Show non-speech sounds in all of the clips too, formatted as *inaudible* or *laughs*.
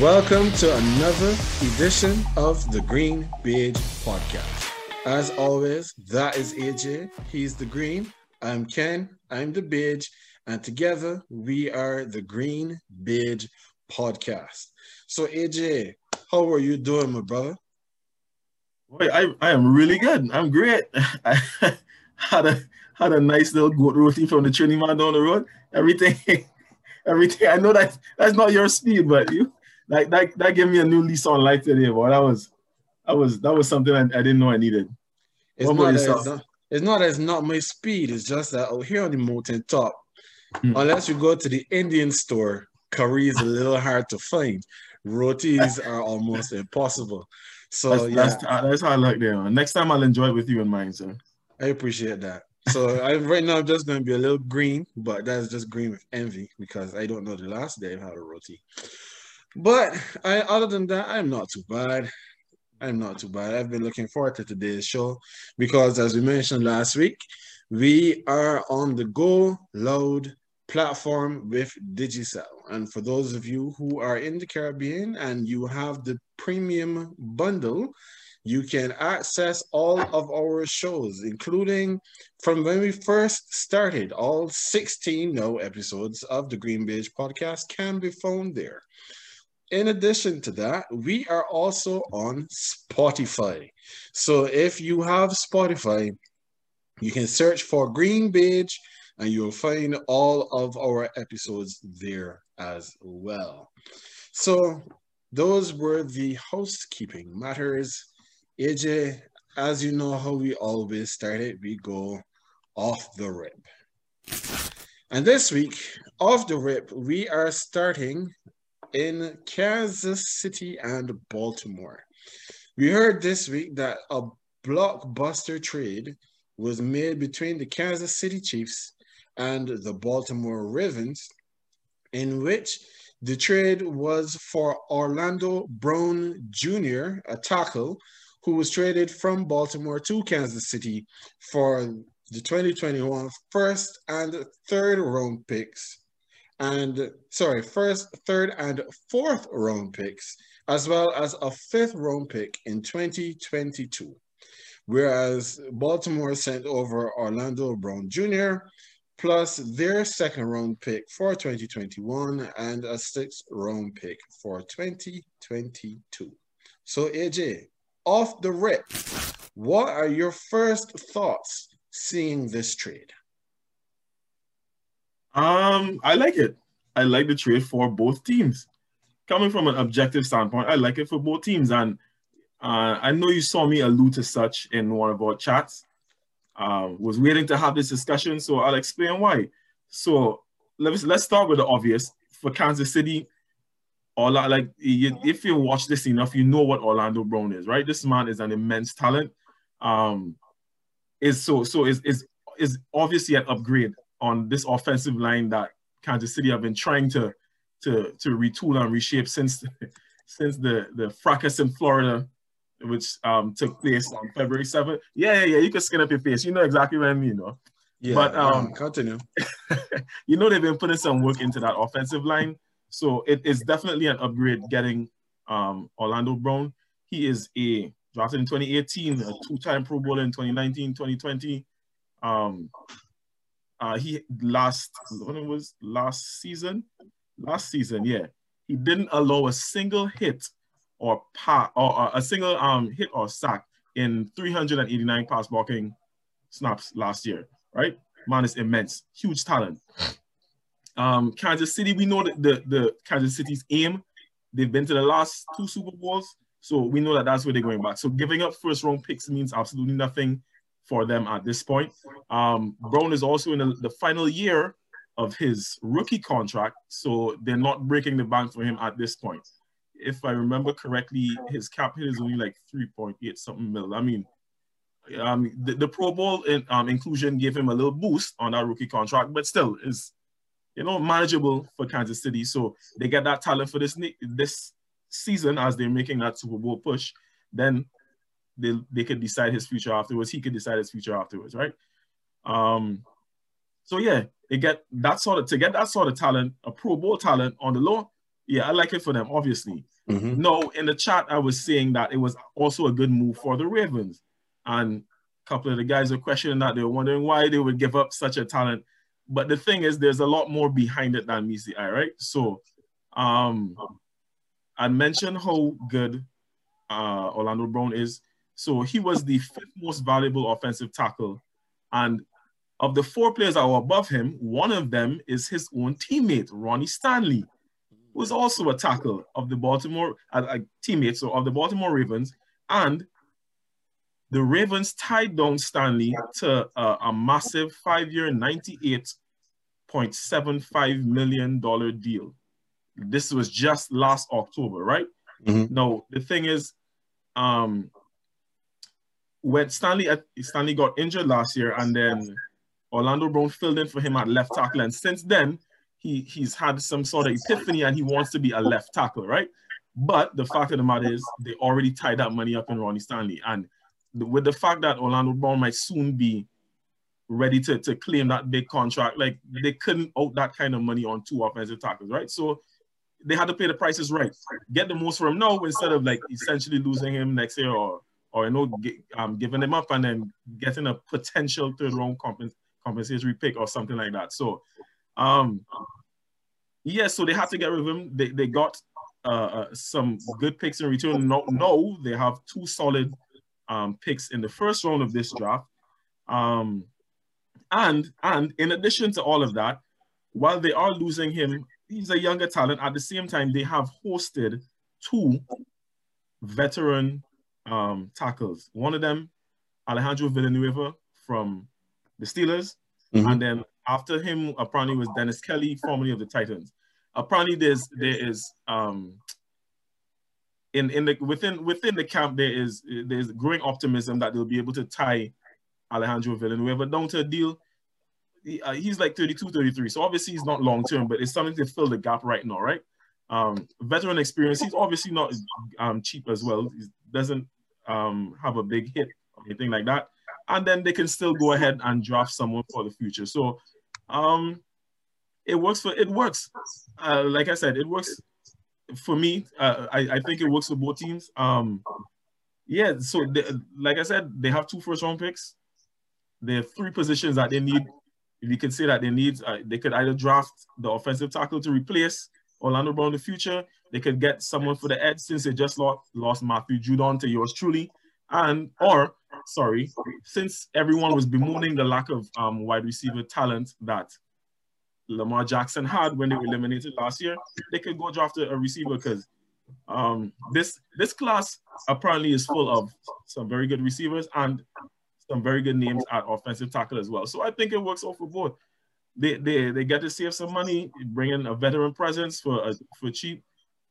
Welcome to another edition of the Green Beige Podcast. As always, that is AJ. He's the green. I'm Ken. I'm the beige. And together we are the Green Beige Podcast. So, AJ, how are you doing, my brother? Boy, I, I am really good. I'm great. *laughs* I had a had a nice little goat roti from the Trini man down the road. Everything, *laughs* everything. I know that that's not your speed, but you like that that gave me a new lease on life today. But that was that was that was something I, I didn't know I needed. It's not, as, not, it's not as not my speed. It's just that out here on the mountain top, mm. unless you go to the Indian store, curry is a little hard to find. Rotis are almost impossible. So that's, yeah, that's, that's how I like them. Next time I'll enjoy it with you in mine, sir. I appreciate that. So I right now I'm just going to be a little green, but that's just green with envy because I don't know the last day I've had a roti. But I, other than that, I'm not too bad. I'm not too bad. I've been looking forward to today's show because, as we mentioned last week, we are on the Go Loud platform with Digicel. And for those of you who are in the Caribbean and you have the premium bundle, you can access all of our shows, including from when we first started. All 16 no episodes of the Green Beige podcast can be found there. In addition to that, we are also on Spotify. So if you have Spotify, you can search for Green Beige and you'll find all of our episodes there as well. So those were the housekeeping matters. AJ, as you know how we always start it, we go off the rip. And this week, off the rip, we are starting in Kansas City and Baltimore. We heard this week that a blockbuster trade was made between the Kansas City Chiefs and the Baltimore Ravens, in which the trade was for Orlando Brown Jr., a tackle who was traded from Baltimore to Kansas City for the 2021 first and third round picks and sorry, first, third, and fourth round picks, as well as a fifth round pick in 2022. Whereas Baltimore sent over Orlando Brown Jr., plus their second round pick for 2021 and a sixth round pick for 2022. So, AJ, off the rip, what are your first thoughts seeing this trade? Um, I like it. I like the trade for both teams. Coming from an objective standpoint, I like it for both teams. And uh, I know you saw me allude to such in one of our chats. Uh, was waiting to have this discussion, so I'll explain why. So let's let's start with the obvious. For Kansas City, or like if you watch this enough, you know what Orlando Brown is, right? This man is an immense talent. Um, is so so is is is obviously an upgrade on this offensive line that Kansas City have been trying to to to retool and reshape since *laughs* since the the fracas in Florida, which um, took place on February 7th. Yeah, yeah, yeah. You can skin up your face. You know exactly what I mean, though. Yeah, but um, continue. *laughs* you know they've been putting some work into that offensive line, so it is definitely an upgrade getting um, Orlando Brown. He is a drafted in 2018, a two-time Pro Bowler in 2019, 2020. Um, uh, he last when it was last season, last season, yeah, he didn't allow a single hit or pa- or a single um hit or sack in 389 pass blocking snaps last year. Right, man is immense, huge talent. Um, Kansas City, we know that the the Kansas City's aim. They've been to the last two Super Bowls, so we know that that's where they're going back. So giving up first round picks means absolutely nothing for them at this point. Um, Brown is also in the, the, final year of his rookie contract, so they're not breaking the bank for him at this point. If I remember correctly, his cap hit is only like 3.8 something mil. I mean, um, the, the Pro Bowl in, um, inclusion gave him a little boost on that rookie contract, but still is you know manageable for Kansas City. So they get that talent for this this season as they're making that Super Bowl push. Then they, they could decide his future afterwards. He could decide his future afterwards, right? Um, so yeah, they get that sort of to get that sort of talent, a Pro Bowl talent on the low, Yeah, I like it for them, obviously. Mhm. No, in the chat, I was saying that it was also a good move for the Ravens. And a couple of the guys were questioning that. They were wondering why they would give up such a talent. But the thing is, there's a lot more behind it than meets the eye, right? So um, I mentioned how good uh, Orlando Brown is. So he was the fifth most valuable offensive tackle. And of the four players that were above him, one of them is his own teammate, Ronnie Stanley, who is also a tackle of the Baltimore, a, a teammate, so of the Baltimore Ravens. And the Ravens tied down Stanley to a, a massive five-year, $98.75 million deal. This was just last October, right? Mhm. No, the thing is, um, when Stanley uh, Stanley got injured last year, and then Orlando Brown filled in for him at left tackle, and since then he he's had some sort of epiphany, and he wants to be a left tackle, right? But the fact of the matter is, they already tied that money up in Ronnie Stanley, and the, with the fact that Orlando Brown might soon be ready to, to claim that big contract, like they couldn't out that kind of money on two offensive tackles, right? So they had to pay the prices right. Get the most for him now instead of like essentially losing him next year or or you know gi- um, giving him up and then getting a potential third round compens- compensatory pick or something like that. So um yeah, so they had to get rid of him. They, they got uh, uh, some good picks in return. No, no, they have two solid um, picks in the first round of this draft. Um, and and in addition to all of that, while they are losing him, he's a younger talent. At the same time, they have hosted two veteran um, tackles. One of them, Alejandro Villanueva from the Steelers, Mhm. and then after him, apparently was Dennis Kelly, formerly of the Titans. Apparently, there's there is um, in in the within within the camp there is there's growing optimism that they'll be able to tie Alejandro Villanueva down to a deal. He, uh, he's like 32, 33, so obviously he's not long term, but it's something to fill the gap right now, right? Um, veteran experience. He's obviously not um, cheap as well. He doesn't um, have a big hit or anything like that. And then they can still go ahead and draft someone for the future. So um, it works for it works. Uh, like I said, it works for me. Uh, I, I think it works for both teams. Um, yeah. So they, like I said, they have two first round picks. There are three positions that they need. If you could say that they need, uh, they could either draft the offensive tackle to replace Orlando Brown in the future. They could get someone for the edge since they just lost, lost Matthew Judon to yours truly. And, or, sorry, since everyone was bemoaning the lack of um, wide receiver talent that Lamar Jackson had when they were eliminated last year, they could go draft a, a receiver because um, this this class apparently is full of some very good receivers and some very good names at offensive tackle as well. So I think it works out for both. They they they get to save some money, bring in a veteran presence for uh, for cheap,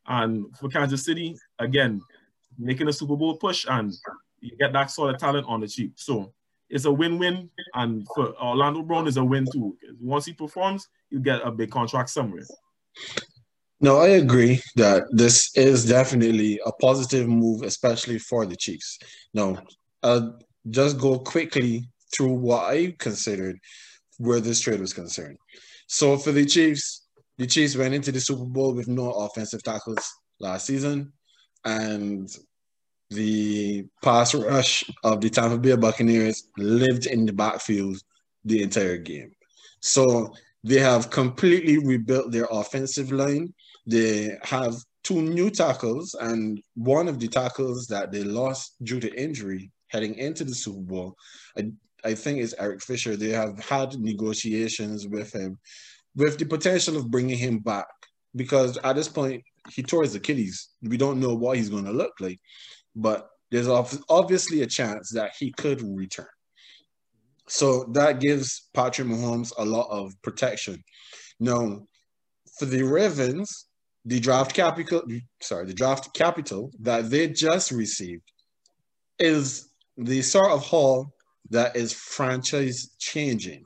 and for Kansas City again, making a Super Bowl push and you get that sort of talent on the cheap. So it's a win-win, and for Orlando Brown is a win too. Once he performs, you get a big contract somewhere. No, I agree that this is definitely a positive move, especially for the Chiefs. Now, I'll just go quickly through what I considered where this trade was concerned. So for the Chiefs, the Chiefs went into the Super Bowl with no offensive tackles last season, and the pass rush of the Tampa Bay Buccaneers lived in the backfield the entire game. So they have completely rebuilt their offensive line. They have two new tackles, and one of the tackles that they lost due to injury heading into the Super Bowl, I, think it's Eric Fisher. They have had negotiations with him with the potential of bringing him back because at this point, he tore his Achilles. We don't know what he's going to look like, but there's obviously a chance that he could return. So that gives Patrick Mahomes a lot of protection. Now, for the Ravens, the draft capital, sorry, the draft capital that they just received is the sort of haul that is franchise changing.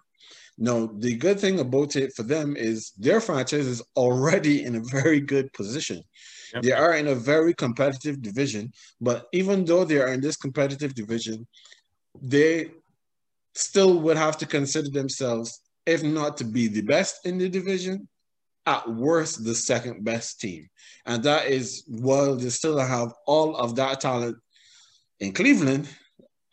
Now, the good thing about it for them is their franchise is already in a very good position. Yep. They are in a very competitive division, but even though they are in this competitive division, they still would have to consider themselves, if not to be the best in the division, at worst the second best team. And that is while they still have all of that talent in Cleveland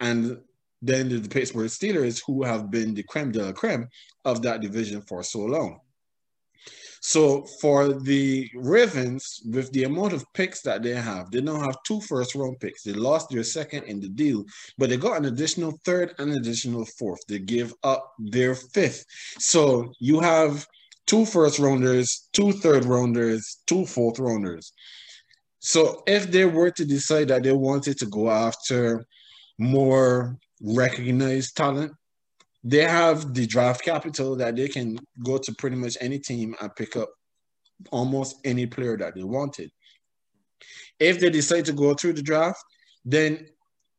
and then the Pittsburgh Steelers, who have been the creme de la creme of that division for so long. So for the Ravens, with the amount of picks that they have, they now have two first round picks. They lost their second in the deal, but they got an additional third and an additional fourth. They gave up their fifth. So you have two first rounders, two third rounders, two fourth rounders. So if they were to decide that they wanted to go after more recognized talent, they have the draft capital that they can go to pretty much any team and pick up almost any player that they wanted. If they decide to go through the draft, then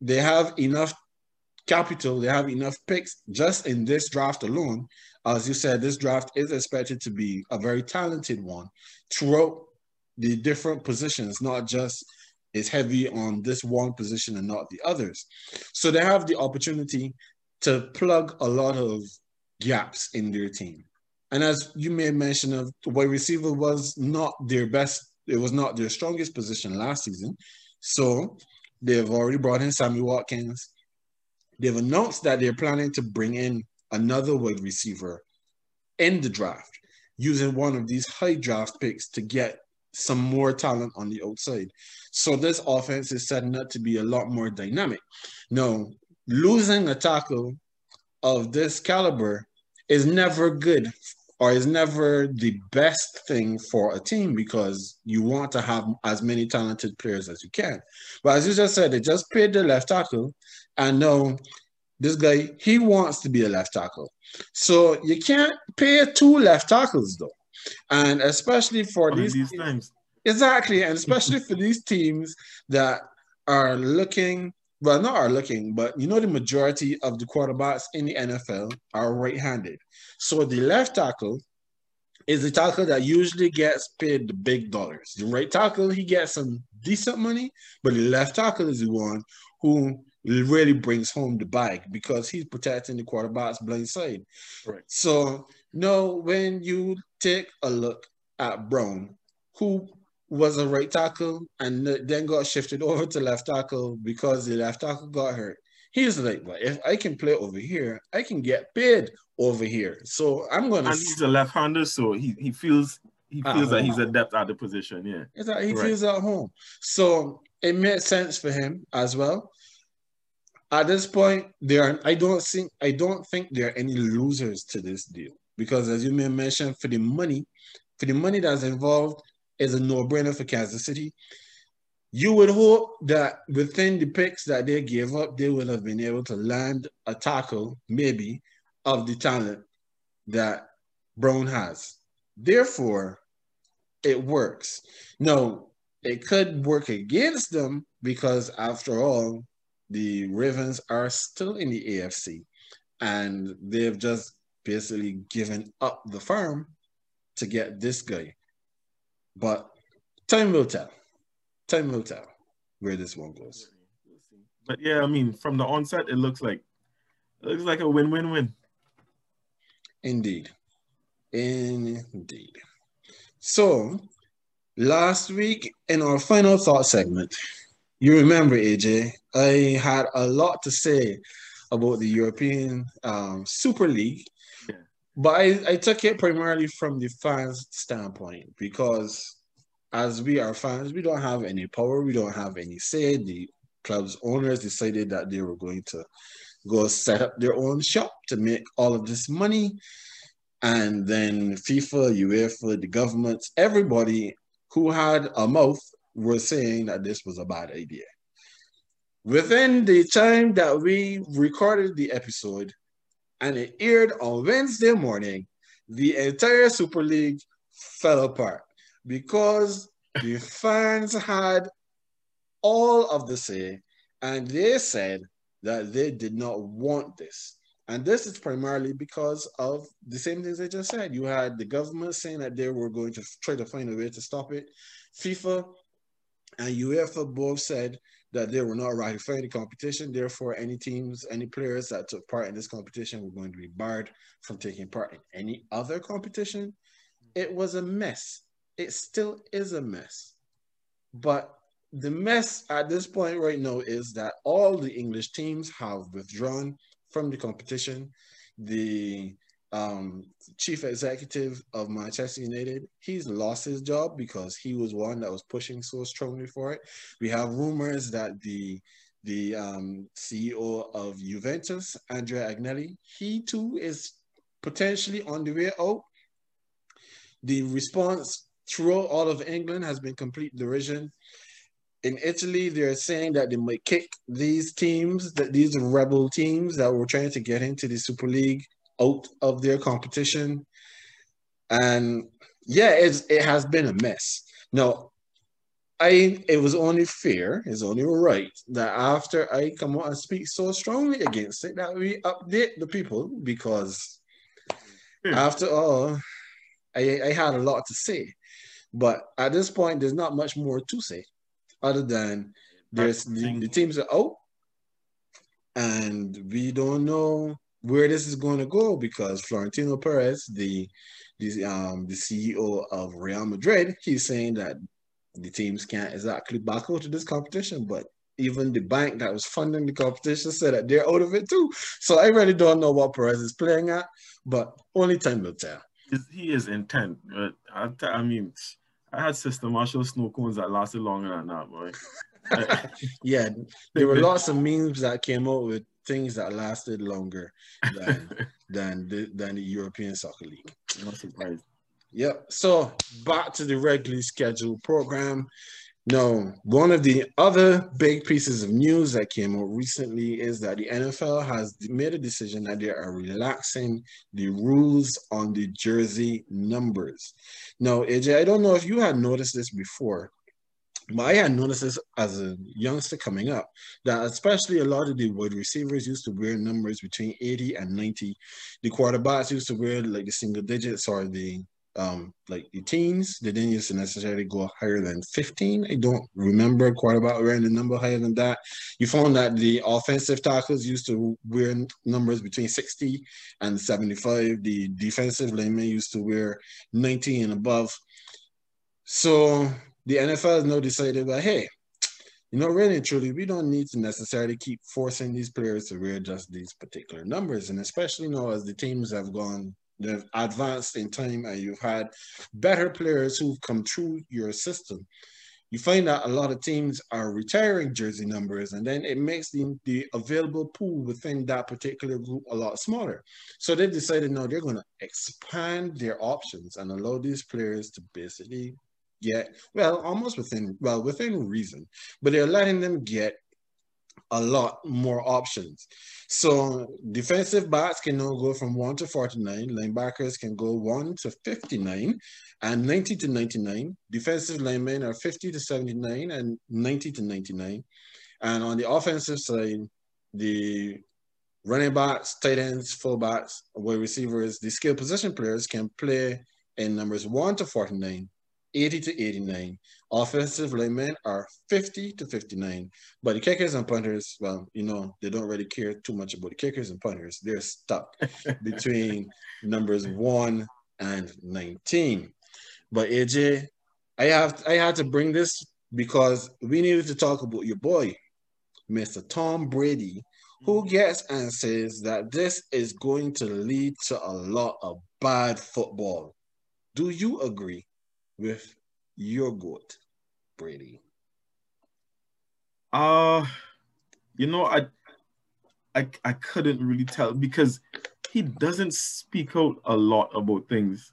they have enough capital, they have enough picks just in this draft alone. As you said, this draft is expected to be a very talented one throughout the different positions, not just is heavy on this one position and not the others. So they have the opportunity to plug a lot of gaps in their team. And as you made mention of, the wide receiver was not their best, it was not their strongest position last season. So they've already brought in Sammy Watkins. They've announced that they're planning to bring in another wide receiver in the draft using one of these high draft picks to get some more talent on the outside. So this offense is setting up to be a lot more dynamic. Now, losing a tackle of this caliber is never good or is never the best thing for a team because you want to have as many talented players as you can. But as you just said, they just paid the left tackle, and now this guy he wants to be a left tackle. So you can't pay two left tackles though, and especially for these, these times. Exactly, and especially *laughs* for these teams that are looking well, not are looking, but you know the majority of the quarterbacks in the NFL are right-handed. So the left tackle is the tackle that usually gets paid the big dollars. The right tackle, he gets some decent money, but the left tackle is the one who really brings home the bag because he's protecting the quarterback's blind side. Right. So no, when you take a look at Brown, who was a right tackle and then got shifted over to left tackle because the left tackle got hurt. He's like, well, if I can play over here, I can get paid over here. So I'm gonna. And he's a left-hander, so he, he feels he feels that he's adept at the position. Yeah, it's like he right. feels at home. So it made sense for him as well. At this point, there are I don't think I don't think there are any losers to this deal because as you may mention, for the money, for the money that's involved, is a no-brainer for Kansas City. You would hope that within the picks that they gave up, they would have been able to land a tackle, maybe, of the talent that Brown has. Therefore, it works. No, it could work against them because, after all, the Ravens are still in the AFC and they've just basically given up the farm to get this guy. But time will tell. Time will tell where this one goes. But yeah, I mean, from the onset, it looks like it looks like a win-win-win. Indeed. Indeed. So last week in our final thought segment, you remember AJ, I had a lot to say about the European um, Super League but I, I took it primarily from the fans' standpoint because as we are fans, we don't have any power, we don't have any say. The club's owners decided that they were going to go set up their own shop to make all of this money. And then FIFA, UEFA, the governments, everybody who had a mouth were saying that this was a bad idea. Within the time that we recorded the episode, and it aired on Wednesday morning, the entire Super League fell apart because the fans had all of the say and they said that they did not want this. And this is primarily because of the same things I just said. You had the government saying that they were going to try to find a way to stop it. FIFA and UEFA both said that they were not ratifying the competition. Therefore, any teams, any players that took part in this competition were going to be barred from taking part in any other competition it was a mess. It still is a mess. But the mess at this point right now is that all the English teams have withdrawn from the competition. The um, chief executive of Manchester United, he's lost his job because he was one that was pushing so strongly for it. We have rumors that the the um, CEO of Juventus, Andrea Agnelli, he too is potentially on the way out. The response throughout all of England has been complete derision. In Italy, they're saying that they might kick these teams, that these rebel teams that were trying to get into the Super League out of their competition. And yeah, it's, it has been a mess. Now, I it was only fair, it's only right that after I come out and speak so strongly against it, that we update the people because hmm. after all, I, I had a lot to say. But at this point, there's not much more to say other than there's the, the teams are out and we don't know where this is going to go because Florentino Perez, the the um the CEO of Real Madrid, he's saying that the teams can't exactly back out of this competition, but even the bank that was funding the competition said that they're out of it too. So I really don't know what Perez is playing at, but only time will tell. He is intent. But I, I mean, I had Sister Marshall snow cones that lasted longer than that, boy. *laughs* yeah, there were lots of memes that came out with things that lasted longer than *laughs* than the, than the European Soccer League. Not surprised. Yep. So back to the regularly scheduled program. No, one of the other big pieces of news that came out recently is that the NFL has made a decision that they are relaxing the rules on the jersey numbers. Now, AJ, I don't know if you had noticed this before, but I had noticed this as a youngster coming up that especially a lot of the wide receivers used to wear numbers between 80 and 90. The quarterbacks used to wear like the single digits or the um, like the teens. They didn't used to necessarily go higher than 15. I don't remember about wearing a number higher than that. You found that the offensive tackles used to wear numbers between 60 and 75. The defensive linemen used to wear 90 and above. So the NFL has now decided that, hey, you know, really and truly, we don't need to necessarily keep forcing these players to wear just these particular numbers. And especially now as the teams have gone they've advanced in time and you've had better players who've come through your system, you find that a lot of teams are retiring jersey numbers and then it makes the, the available pool within that particular group a lot smaller. So they've decided now they're going to expand their options and allow these players to basically get, well, almost within, well, within reason, but they're letting them get a lot more options. So defensive backs can now go from 1 to 49, linebackers can go 1 to 59 and 90 to 99. Defensive linemen are 50 to 79 and 90 to 99. And on the offensive side, the running backs, tight ends, fullbacks, wide receivers, the skill position players can play in numbers 1 to 49, 80 to 89. Offensive linemen are 50 to 59. But the kickers and punters, well, you know, they don't really care too much about the kickers and punters. They're stuck *laughs* between numbers 1 and 19. But AJ, I have I had to bring this because we needed to talk about your boy, Mr. Tom Brady, who mm-hmm. gets and says that this is going to lead to a lot of bad football. Do you agree? With your goat, Brady? Uh you know, I I I couldn't really tell because he doesn't speak out a lot about things.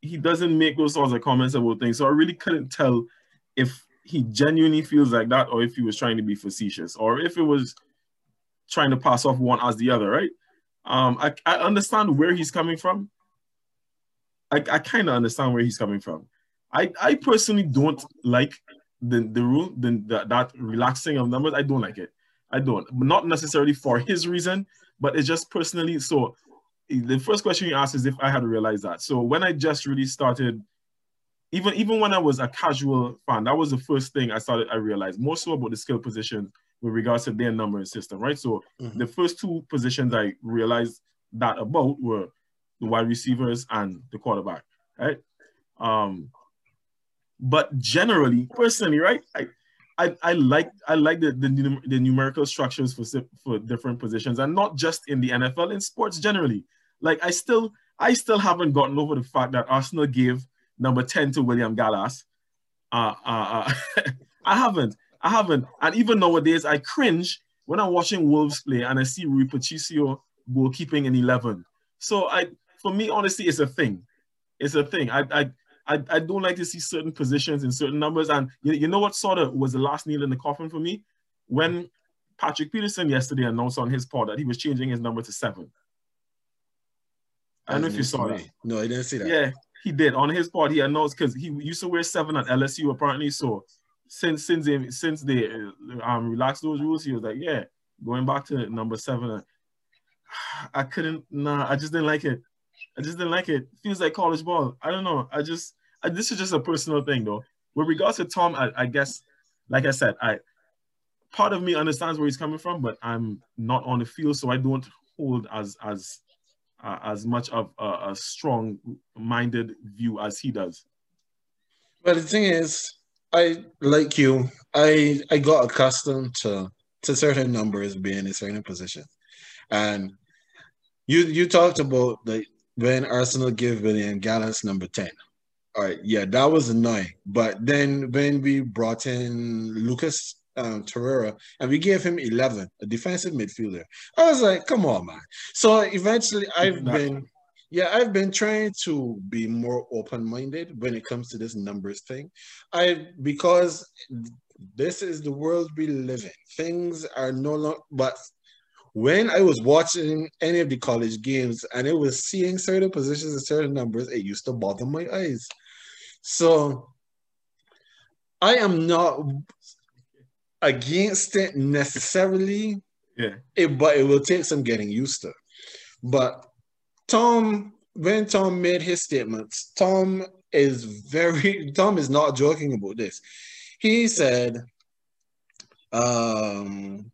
He doesn't make those sorts of comments about things. So I really couldn't tell if he genuinely feels like that or if he was trying to be facetious or if it was trying to pass off one as the other, right? Um, I, I understand where he's coming from. I, I kind of understand where he's coming from. I, I personally don't like the, the rule, the, the, that relaxing of numbers. I don't like it. I don't. Not necessarily for his reason, but it's just personally. So the first question you asked is if I had realized that. So when I just really started, even even when I was a casual fan, that was the first thing I started. I realized more so about the skill position with regards to their numbering system, right? So mm-hmm. the first two positions I realized that about were the wide receivers and the quarterback. right? Um, but generally, personally, right, I, I, I like I like the, the, the numerical structures for for different positions, and not just in the NFL, in sports generally. Like I still I still haven't gotten over the fact that Arsenal gave number ten to William Gallas. Uh, uh, uh *laughs* I haven't, I haven't, and even nowadays I cringe when I'm watching Wolves play and I see Rui Patricio goalkeeping in eleven. So I, for me, honestly, it's a thing. It's a thing. I, I I, I don't like to see certain positions in certain numbers. And you, you know what sort of was the last nail in the coffin for me? When Patrick Peterson yesterday announced on his pod that he was changing his number to seven. I don't know if you saw that. No, I didn't see that. Yeah, he did. On his pod, he announced because he used to wear seven at LSU apparently. So since since they since they um relaxed those rules, he was like, yeah, going back to number seven. *sighs* I couldn't. Nah, I just didn't like it. I just didn't like it. Feels like college ball. I don't know. I just I, this is just a personal thing though. With regards to Tom, I, I guess, like I said, I part of me understands where he's coming from, but I'm not on the field, so I don't hold as as uh, as much of a, a strong-minded view as he does. But the thing is, I like you. I I got accustomed to to certain numbers being in certain positions, and you you talked about the when Arsenal gave William Gallas number 10. All right, yeah, that was annoying. But then when we brought in Lucas um, Torreira and we gave him 11, a defensive midfielder, I was like, come on, man. So eventually I've been, yeah, I've been trying to be more open minded when it comes to this numbers thing. I, because this is the world we live in. Things are no longer, but when I was watching any of the college games and it was seeing certain positions and certain numbers, it used to bother my eyes. So I am not against it necessarily. Yeah. It, but it will take some getting used to. But Tom, when Tom made his statements, Tom is very Tom is not joking about this. He said, um,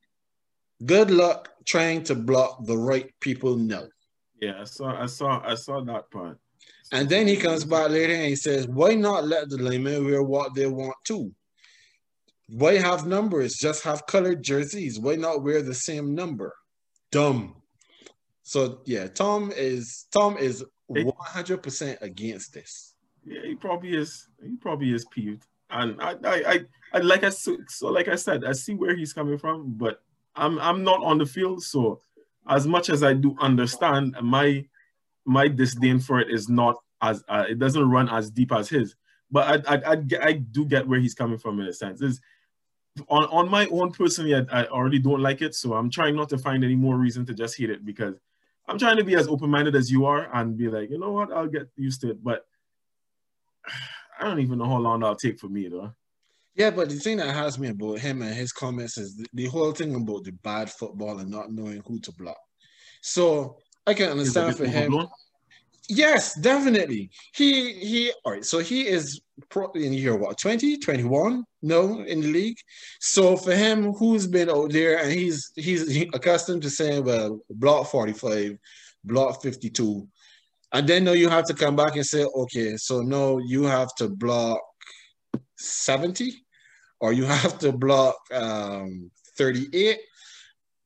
good luck trying to block the right people No. Yeah, I saw I saw I saw that part. And then he comes back later and he says, Why not let the laymen wear what they want to? Why have numbers? Just have colored jerseys. Why not wear the same number? Dumb. So yeah, Tom is Tom is 100% against this. Yeah, he probably is. He probably is peeved. And I, I, I, I like I so, so like I said, I see where he's coming from, but I'm I'm not on the field, so as much as I do understand, my my disdain for it is not as uh, it doesn't run as deep as his. But I I, I, I do get where he's coming from in a sense. Is on on my own personally, I, I already don't like it, so I'm trying not to find any more reason to just hate it because I'm trying to be as open minded as you are and be like, you know what, I'll get used to it. But *sighs* I don't even know how long that'll take for me though. Yeah, but the thing that has me about him and his comments is the, the whole thing about the bad football and not knowing who to block. So I can understand for him. Blown? Yes, definitely. He he all right, so he is probably in year what 20, 21? No, in the league. So for him, who's been out there and he's he's accustomed to saying, well, block 45, block 52. And then now you have to come back and say, okay, so no, you have to block 70 or you have to block um, 38,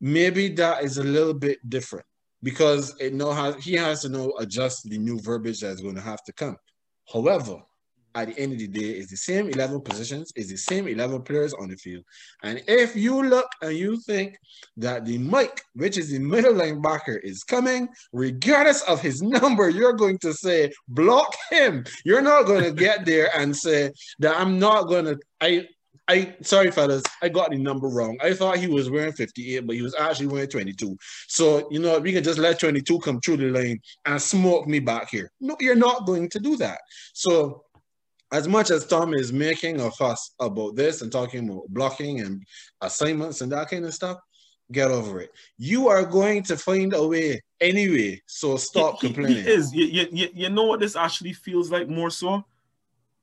maybe that is a little bit different because it know how he has to know adjust the new verbiage that's going to have to come. However, at the end of the day, it's the same 11 positions, it's the same 11 players on the field. And if you look and you think that the Mike, which is the middle linebacker, is coming, regardless of his *laughs* number, you're going to say, block him. You're not going to get there and say that I'm not going to. I I sorry, fellas, I got the number wrong. I thought he was wearing 58, but he was actually wearing 22. So you know, we can just let 22 come through the lane and smoke me back here. No, you're not going to do that. So as much as Tom is making a fuss about this and talking about blocking and assignments and that kind of stuff, get over it. You are going to find a way anyway. So stop he, complaining. He is. You, you, you know what this actually feels like more so?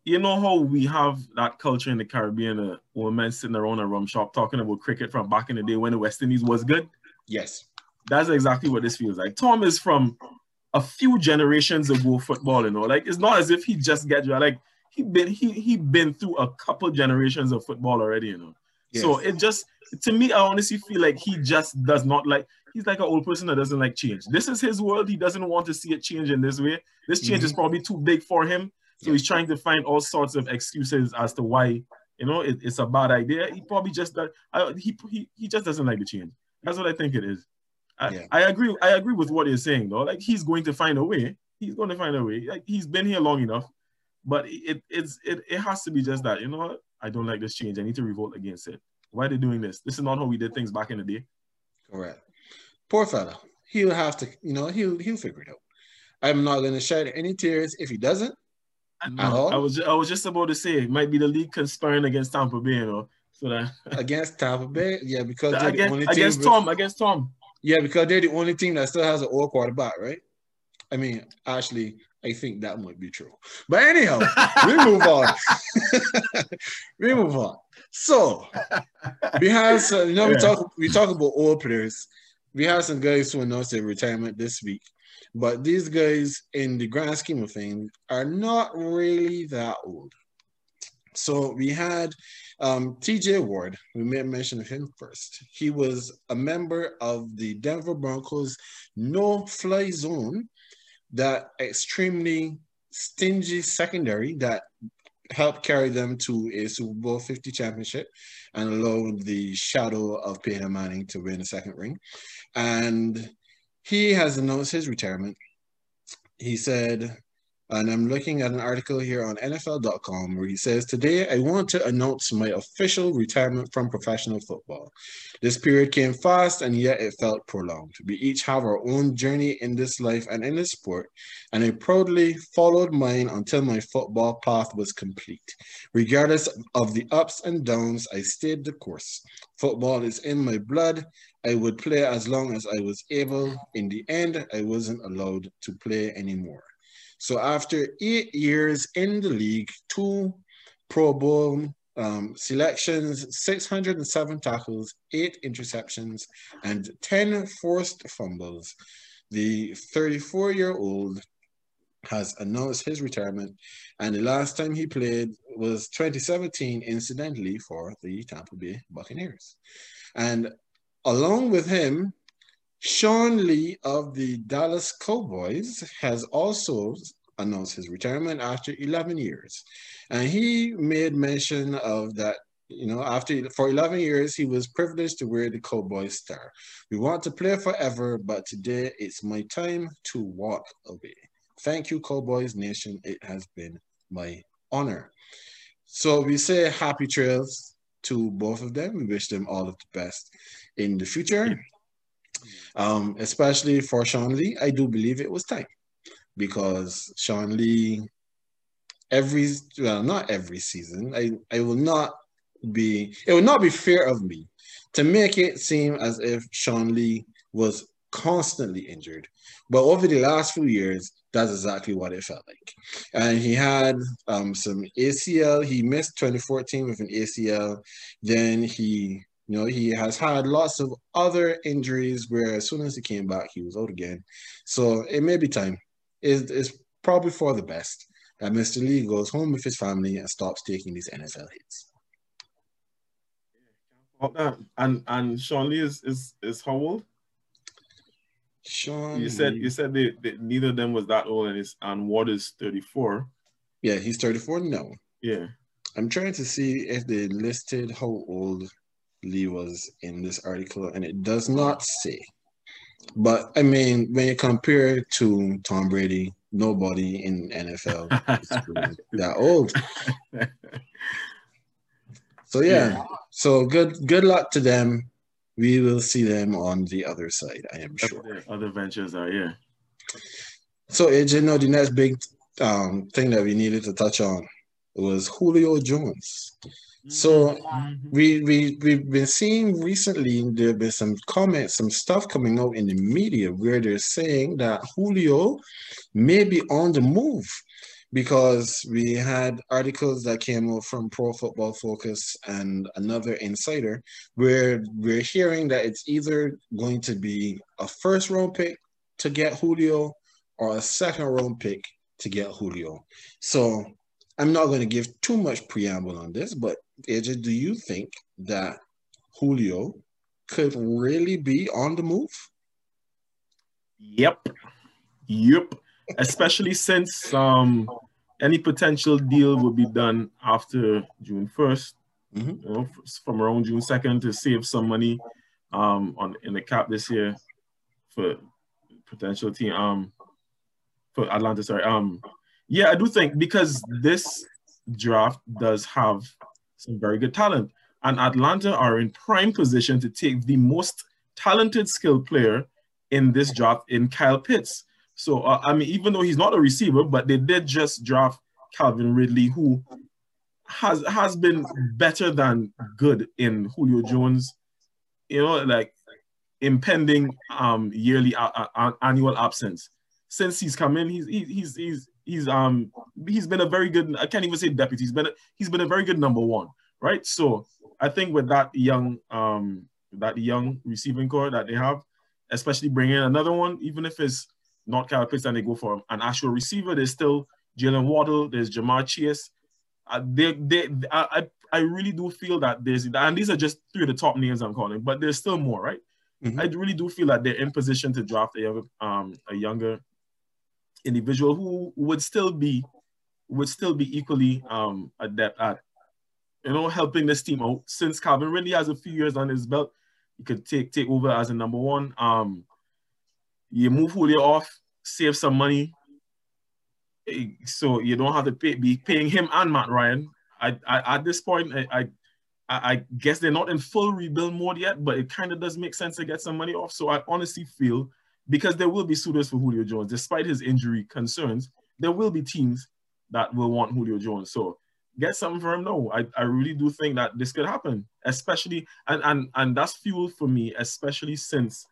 You know how we have that culture in the Caribbean, uh, women sitting around a rum shop talking about cricket from back in the day when the West Indies was good? Yes. That's exactly what this feels like. Tom is from a few generations ago football, you know. Like it's not as if he just get you like he been he he been through a couple generations of football already, you know. Yes. So it just to me, I honestly feel like he just does not like he's like an old person that doesn't like change. This is his world. He doesn't want to see it change in this way. This change mm-hmm. is probably too big for him. So he's trying to find all sorts of excuses as to why you know it, it's a bad idea. He probably just uh, he, he he just doesn't like the change. That's what I think it is. I, yeah. I agree. I agree with what you're saying though. Like he's going to find a way. He's going to find a way. Like he's been here long enough. But it it's it, it has to be just that. You know what? I don't like this change. I need to revolt against it. Why are they doing this? This is not how we did things back in the day. Correct. Poor fella. He'll have to, you know, he'll he'll figure it out. I'm not gonna shed any tears if he doesn't. I, I was I was just about to say it might be the league conspiring against Tampa Bay, you know. So that *laughs* against Tampa Bay, yeah, because they're against, the only against Tom, with, against Tom. Yeah, because they're the only team that still has an old quarterback, right? I mean, actually, I think that might be true. But anyhow, we *laughs* move on. *laughs* we move on. So we have some, you know, we talk we talk about old players. We have some guys who announced their retirement this week. But these guys, in the grand scheme of things, are not really that old. So we had um, TJ Ward, we made mention of him first. He was a member of the Denver Broncos no fly zone, that extremely stingy secondary that helped carry them to a Super Bowl 50 championship and allowed the shadow of Peyton Manning to win a second ring. And he has announced his retirement. He said, and I'm looking at an article here on NFL.com where he says, Today I want to announce my official retirement from professional football. This period came fast and yet it felt prolonged. We each have our own journey in this life and in this sport, and I proudly followed mine until my football path was complete. Regardless of the ups and downs, I stayed the course. Football is in my blood. I would play as long as I was able. In the end, I wasn't allowed to play anymore. So after eight years in the league, two Pro Bowl um, selections, 607 tackles, eight interceptions, and 10 forced fumbles, the 34 year old has announced his retirement. And the last time he played was 2017, incidentally, for the Tampa Bay Buccaneers. And along with him, Sean Lee of the Dallas Cowboys has also announced his retirement after 11 years. And he made mention of that, you know, after for 11 years, he was privileged to wear the Cowboy star. We want to play forever, but today it's my time to walk away. Thank you, Cowboys Nation. It has been my honor. So we say happy trails to both of them. We wish them all of the best in the future. Um, especially for Sean Lee, I do believe it was time because Sean Lee, every well, not every season, I, I will not be it will not be fair of me to make it seem as if Sean Lee was constantly injured. But over the last few years, that's exactly what it felt like. And he had um, some ACL. He missed 2014 with an ACL. Then he you know, he has had lots of other injuries where as soon as he came back, he was out again. So it may be time. It's, it's probably for the best that Mr. Lee goes home with his family and stops taking these NFL hits. And and Sean Lee is is, is how old? Sean. You said you said they, they, neither of them was that old, and it's and Ward is thirty four. Yeah, he's thirty four. now. Yeah. I'm trying to see if they listed how old Lee was in this article, and it does not say. But I mean, when you compare to Tom Brady, nobody in NFL is *laughs* that old. So yeah. yeah, so good good luck to them. We will see them on the other side, I am sure. Other, other ventures are yeah. So AJ, you know the next big um, thing that we needed to touch on was Julio Jones. So mm-hmm. we we we've been seeing recently there have been some comments, some stuff coming out in the media where they're saying that Julio may be on the move because we had articles that came out from Pro Football Focus and another insider where we're hearing that it's either going to be a first round pick to get Julio or a second round pick to get Julio. So I'm not going to give too much preamble on this, but AJ, do you think that Julio could really be on the move? Yep. Yep. Especially since um any potential deal would be done after June 1st, mm-hmm. you know, from around June 2nd to save some money um on in the cap this year for potential team um for Atlanta, sorry. Um yeah, I do think because this draft does have some very good talent. And Atlanta are in prime position to take the most talented skill player in this draft in Kyle Pitts. So, uh, I mean, even though he's not a receiver, but they did just draft Calvin Ridley, who has has been better than good in Julio Jones. You know, like impending um, yearly uh, uh, annual absence. Since he's come in, he's he's he's he's um he's been a very good. I can't even say deputy. He's been a, he's been a very good number one, right? So I think with that young um that young receiving core that they have, especially bringing in another one, even if it's not Kyle Pitts and they go for an actual receiver, there's still Jaylen Waddle, there's Ja'Marr Chase. Uh, they, they, I, I really do feel that there's, and these are just three of the top names I'm calling, but there's still more, right? Mm-hmm. I really do feel that they're in position to draft a um, a younger individual who would still be would still be equally um, adept at you know helping this team out. Since Calvin really has a few years on his belt, he could take take over as a number one. Um, you move Julio off, save some money, so you don't have to pay, be paying him and Matt Ryan. I, I at this point, I, I I guess they're not in full rebuild mode yet, but it kind of does make sense to get some money off. So I honestly feel because there will be suitors for Julio Jones, despite his injury concerns. There will be teams that will want Julio Jones. So get something for him. No, I, I really do think that this could happen, especially and and and that's fuel for me, especially since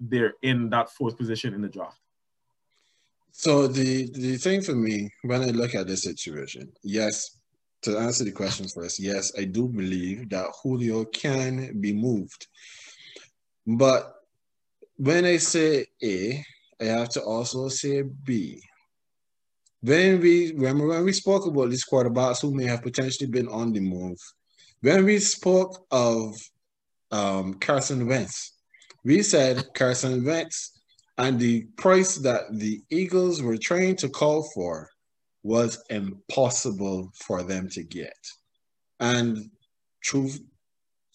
they're in that fourth position in the draft. So the the thing for me when I look at this situation, yes, to answer the question first, yes, I do believe that Julio can be moved. But when I say A, I have to also say B. When we remember when we spoke about these quarterbacks who may have potentially been on the move, when we spoke of um, Carson Wentz, we said Carson Wentz and the price that the Eagles were trying to call for was impossible for them to get. And truth,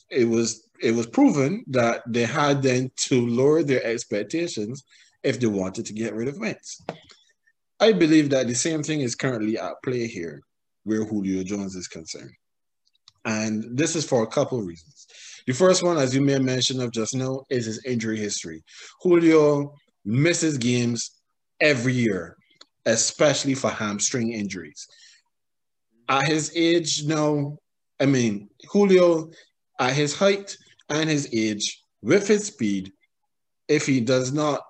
it was it was proven that they had then to lower their expectations if they wanted to get rid of Wentz. I believe that the same thing is currently at play here where Julio Jones is concerned. And this is for a couple of reasons. The first one, as you may have mentioned of just now, is his injury history. Julio misses games every year, especially for hamstring injuries. At his age now, I mean, Julio, at his height, and his age with his speed, if he does not,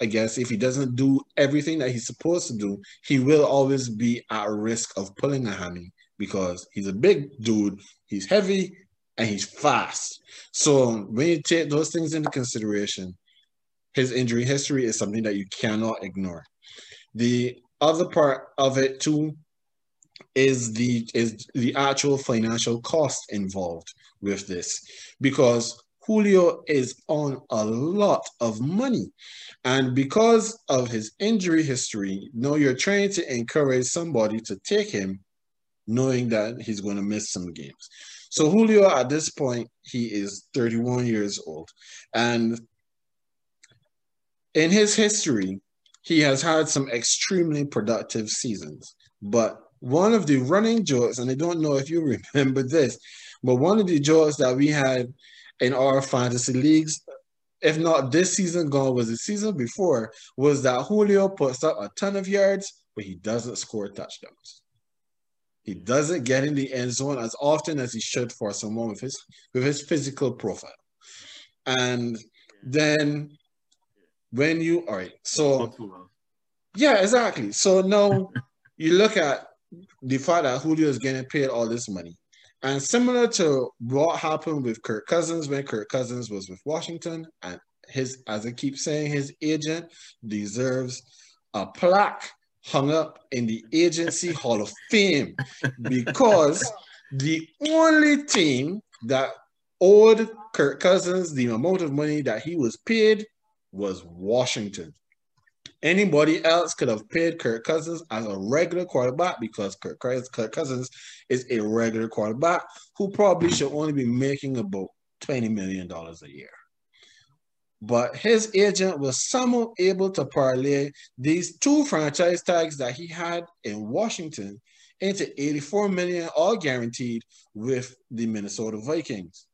I guess, if he doesn't do everything that he's supposed to do, he will always be at risk of pulling a hammy because he's a big dude, he's heavy, and he's fast. So when you take those things into consideration, his injury history is something that you cannot ignore. The other part of it too is the is the actual financial cost involved with this because Julio is on a lot of money. And because of his injury history, now you're trying to encourage somebody to take him knowing that he's going to miss some games. So Julio at this point, he is 31 years old. And in his history, he has had some extremely productive seasons. But one of the running jokes, and I don't know if you remember this, but one of the jokes that we had in our fantasy leagues, if not this season gone, was the season before, was that Julio puts up a ton of yards, but he doesn't score touchdowns. He doesn't get in the end zone as often as he should for someone with his with his physical profile. And then when you all right, so yeah, exactly. So now you look at the fact that Julio is getting paid all this money. And similar to what happened with Kirk Cousins when Kirk Cousins was with Washington, and his, as I keep saying, his agent deserves a plaque hung up in the agency *laughs* hall of fame because the only team that owed Kirk Cousins the amount of money that he was paid was Washington. Anybody else could have paid Kirk Cousins as a regular quarterback because Kirk, Kirk Cousins is a regular quarterback who probably should only be making about $20 million a year. But his agent was somehow able to parlay these two franchise tags that he had in Washington into 84 million, all guaranteed with the Minnesota Vikings.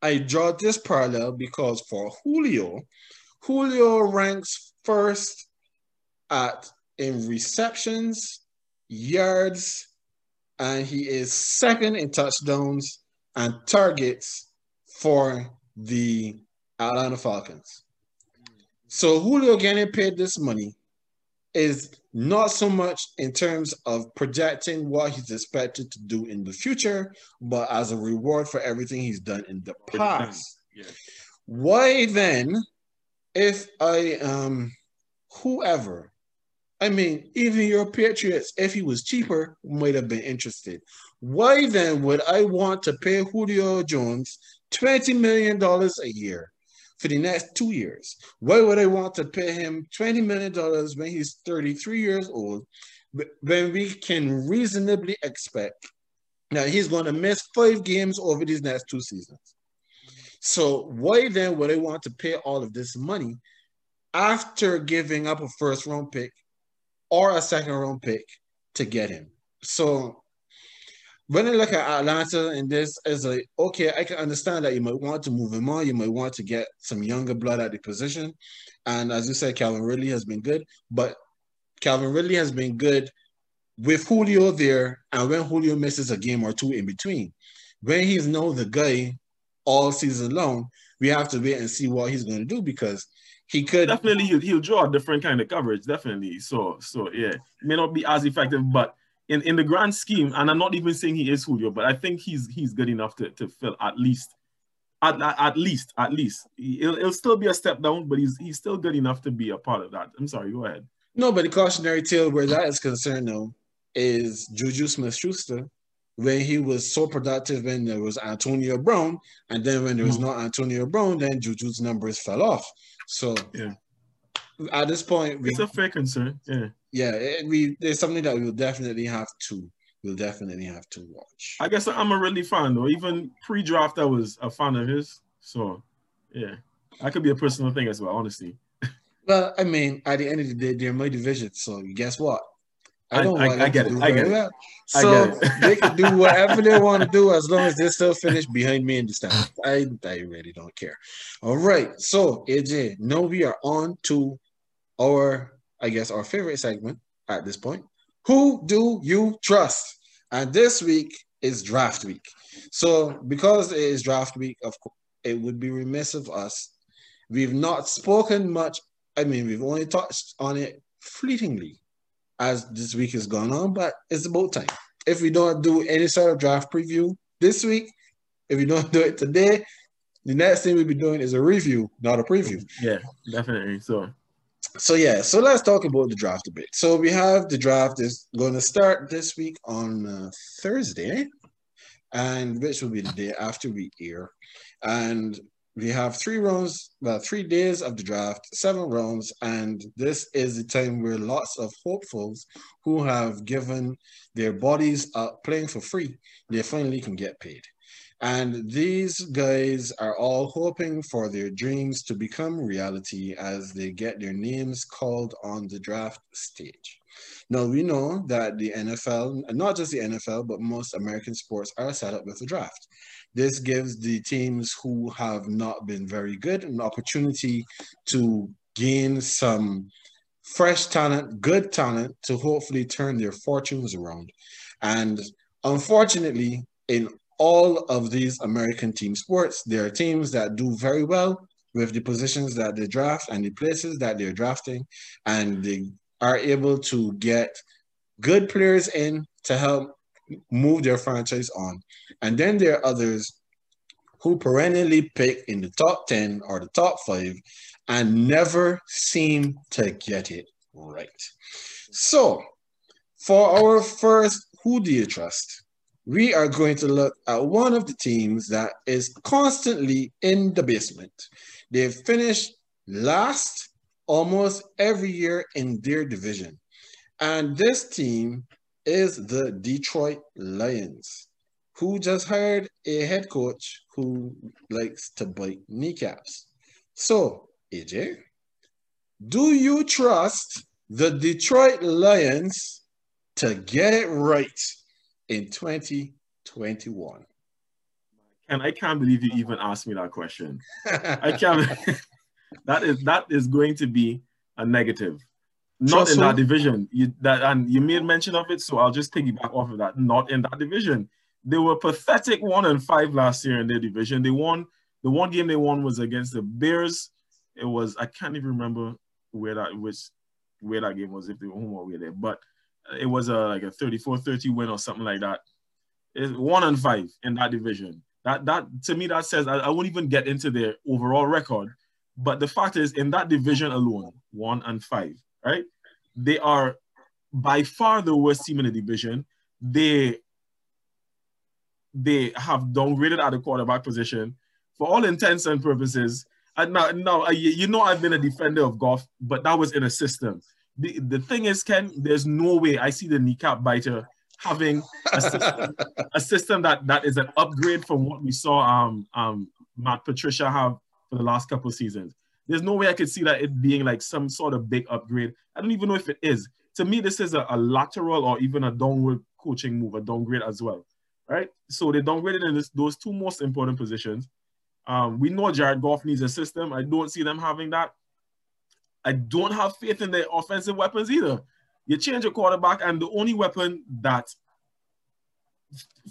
I draw this parallel because for Julio, Julio ranks first at in receptions, yards, and he is second in touchdowns and targets for the Atlanta Falcons. So Julio getting paid this money is not so much in terms of projecting what he's expected to do in the future, but as a reward for everything he's done in the past. Yeah. Why then, if I um whoever, I mean, even your Patriots, if he was cheaper, might have been interested. Why then would I want to pay Julio Jones $20 million a year for the next two years. Why would I want to pay him $20 million when he's 33 years old, when we can reasonably expect that he's going to miss five games over these next two seasons? So why then would they want to pay all of this money after giving up a first round pick or a second round pick to get him? So when I look at Atlanta and this is like, okay, I can understand that you might want to move him on. You might want to get some younger blood at the position. And as you said, Calvin Ridley has been good, but Calvin Ridley has been good with Julio there. And when Julio misses a game or two in between, when he's know the guy all season long, we have to wait and see what he's going to do because he could definitely he'll, he'll draw a different kind of coverage. Definitely. So, so yeah, may not be as effective, but in, in the grand scheme, and I'm not even saying he is Julio, but I think he's he's good enough to, to fill at least at, at, at least at least it'll, it'll still be a step down, but he's he's still good enough to be a part of that. I'm sorry, go ahead. No, but the cautionary tale where that is concerned though is Juju Smith Schuster when he was so productive when there was Antonio Brown, and then when there was mm-hmm. not Antonio Brown, then Juju's numbers fell off. So yeah. at this point, we, it's a fair concern. Yeah yeah, it, we there's something that we'll definitely have to we'll definitely have to watch. I guess I'm a really fan though. Even pre-draft, I was a fan of his. So yeah, that could be a personal thing as well, honestly. *laughs* Well, I mean, at the end of the day, they're my division. So guess what? I don't I, want I, I get it. I get it. Well. So *laughs* they can do whatever they want to do as long as they're still finish behind me in the. I, I really don't care. All right. So AJ, now we are on to our I guess, our favorite segment at this point. Who do you trust? And this week is draft week. So because it is draft week, of course, it would be remiss of us. We've not spoken much. I mean, we've only touched on it fleetingly as this week has gone on, but it's about time. If we don't do any sort of draft preview this week, if we don't *laughs* do it today, the next thing we'll be doing is a review, not a preview. Yeah, definitely. So so yeah, so let's talk about the draft a bit. So we have the draft is going to start this week on uh, Thursday, and which will be the day after we air, and we have three rounds, well, three days of the draft, seven rounds, and this is the time where lots of hopefuls who have given their bodies up playing for free, they finally can get paid. And these guys are all hoping for their dreams to become reality as they get their names called on the draft stage. Now, we know that the NFL, not just the NFL, but most American sports are set up with a draft. This gives the teams who have not been very good an opportunity to gain some fresh talent, good talent to hopefully turn their fortunes around. And unfortunately, in all of these American team sports, there are teams that do very well with the positions that they draft and the places that they're drafting, and they are able to get good players in to help move their franchise on. And then there are others who perennially pick in the top 10 or the top five and never seem to get it right. So, for our first Who Do You Trust? We are going to look at one of the teams that is constantly in the basement. They've finished last almost every year in their division. And this team is the Detroit Lions, who just hired a head coach who likes to bite kneecaps. So, AJ, do you trust the Detroit Lions to get it right in 2021? And I can't believe you even asked me that question. I can't. *laughs* *laughs* that is that is going to be a negative. Not Trust in that division. You that and you made mention of it, so I'll just take you back off of that. Not in that division. They were pathetic one and five last year in their division. They won the one game they won was against the Bears. It was I can't even remember where that which where that game was if they were home or away there, but it was a like a 34-30 win or something like that. It's one and five in that division. That that to me that says I, I won't even get into their overall record, but the fact is in that division alone, one and five, right? They are by far the worst team in the division. They they have downgraded at the quarterback position for all intents and purposes. And now, now you know I've been a defender of Goff, but that was in a system. The, the thing is, Ken, there's no way I see the kneecap biter having a system, *laughs* a system that that is an upgrade from what we saw um um Matt Patricia have for the last couple of seasons. There's no way I could see that it being like some sort of big upgrade. I don't even know if it is. To me, this is a, a lateral or even a downward coaching move, a downgrade as well right? So they downgraded in this, those two most important positions. Um, we know Jared Goff needs a system. I don't see them having that. I don't have faith in their offensive weapons either. You change a quarterback, and the only weapon that,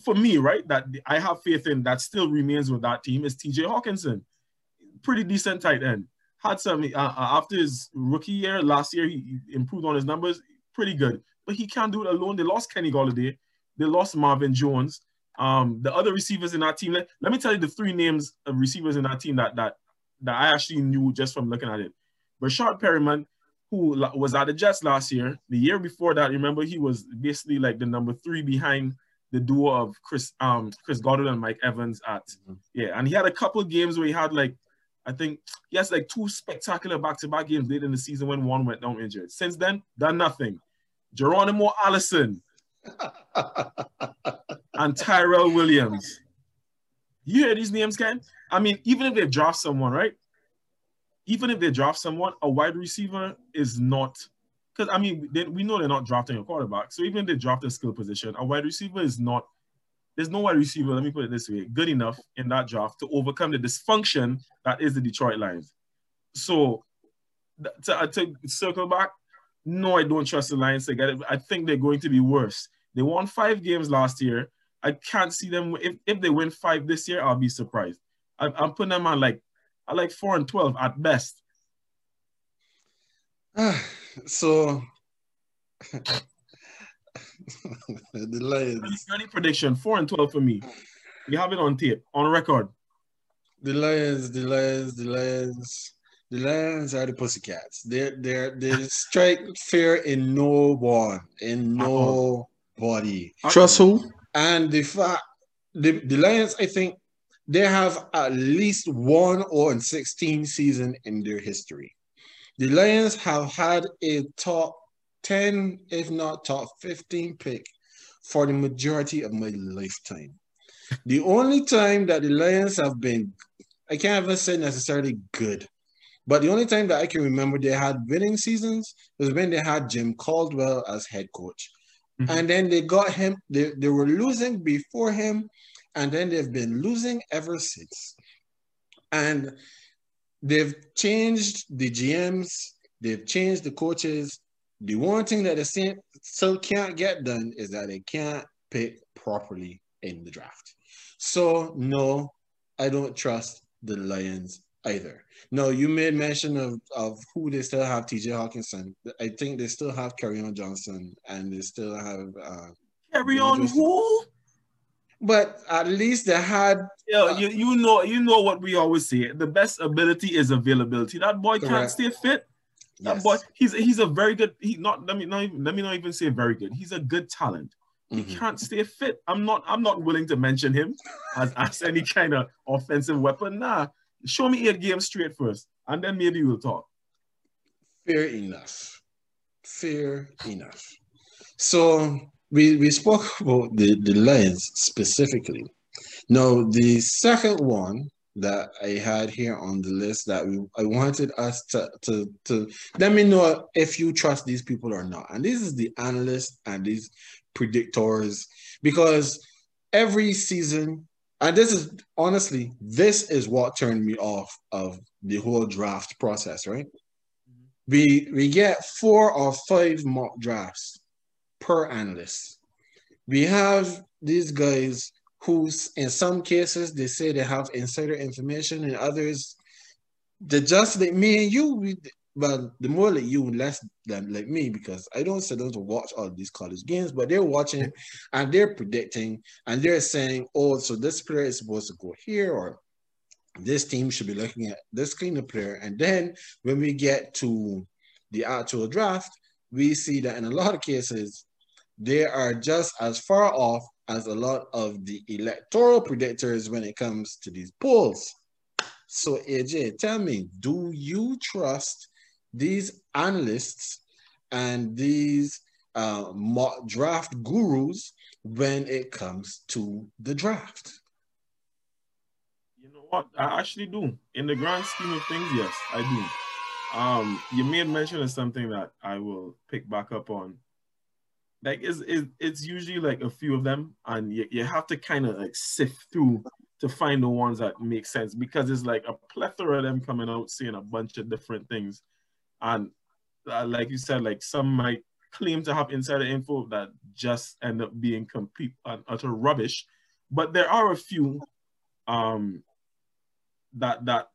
for me, right, that I have faith in that still remains with that team is TJ Hockenson. Pretty decent tight end. Had some uh, uh, after his rookie year last year, he improved on his numbers. Pretty good, but he can't do it alone. They lost Kenny Golladay. They lost Marvin Jones. Um, the other receivers in that team, let, let me tell you the three names of receivers in that team that that that I actually knew just from looking at it. Breshad Perriman, who was at the Jets last year. The year before that, remember he was basically like the number three behind the duo of Chris um Chris Goddard and Mike Evans at mm-hmm. yeah, and he had a couple of games where he had like I think he has like two spectacular back-to-back games late in the season when one went down injured. Since then, done nothing. Geronimo Allison, *laughs* and Tyrell Williams. You hear these names, Ken? I mean, even if they draft someone, right? Even if they draft someone, a wide receiver is not because I mean they, we know they're not drafting a quarterback. So even if they draft a skill position, a wide receiver is not. There's no wide receiver. Let me put it this way: good enough in that draft to overcome the dysfunction that is the Detroit Lions. So to, uh, to circle back, no, I don't trust the Lions to get it. I think they're going to be worse. They won five games last year. I can't see them. If, if they win five this year, I'll be surprised. I, am putting them on like, I like four and 12 at best. *sighs* so, *laughs* *laughs* the Lions. Early prediction four and 12 for me. You have it on tape, on record. The Lions, the Lions, the Lions. The Lions are the Pussycats. They're they're they *laughs* strike fear in no one, in nobody. Trust who? And the fact the, the Lions, I think they have at least one or 16 season in their history. The Lions have had a top 10, if not top 15 pick for the majority of my lifetime. The only time that the Lions have been, I can't even say necessarily good, but the only time that I can remember they had winning seasons was when they had Jim Caldwell as head coach. Mm-hmm. And then they got him, they, they were losing before him, and then they've been losing ever since. And they've changed the GMs, they've changed the coaches. The one thing that they still can't get done is that they can't pick properly in the draft. So, no, I don't trust the Lions either. No, you made mention of, of who they still have, TJ Hockenson. I think they still have Kerryon Johnson and they still have uh who? but at least they had. Yeah, uh, you, you know you know what we always say. The best ability is availability. That boy correct. can't stay fit. Yes. boy, he's he's a very good. He not let me not even let me not even say very good. He's a good talent. He mm-hmm. can't stay fit. I'm not I'm not willing to mention him as, as *laughs* any kind of offensive weapon. Nah, show me eight games straight first, and then maybe we'll talk. Fair enough. Fair enough. So we we spoke about the, the Lions specifically. Now the second one that I had here on the list that we, I wanted us to, to to let me know if you trust these people or not. And this is the analysts and these predictors because every season, and this is honestly, this is what turned me off of the whole draft process, right? Mm-hmm. We we get four or five mock drafts per analyst. We have these guys who, in some cases, they say they have insider information, and others, they just like me and you. But the more like you, less than like me, because I don't sit down to watch all these college games, but they're watching and they're predicting and they're saying, oh, so this player is supposed to go here, or this team should be looking at this kind of player. And then when we get to the actual draft, we see that in a lot of cases, they are just as far off as a lot of the electoral predictors when it comes to these polls. So, AJ, tell me, do you trust these analysts and these uh, mock draft gurus when it comes to the draft? You know what? I actually do. In the grand scheme of things, yes, I do. Um, you made mention of something that I will pick back up on like it's, it's usually like a few of them and you, you have to kind of like sift through to find the ones that make sense because it's like a plethora of them coming out saying a bunch of different things. And uh, like you said like some might claim to have insider info that just end up being complete and utter rubbish but there are a few um that that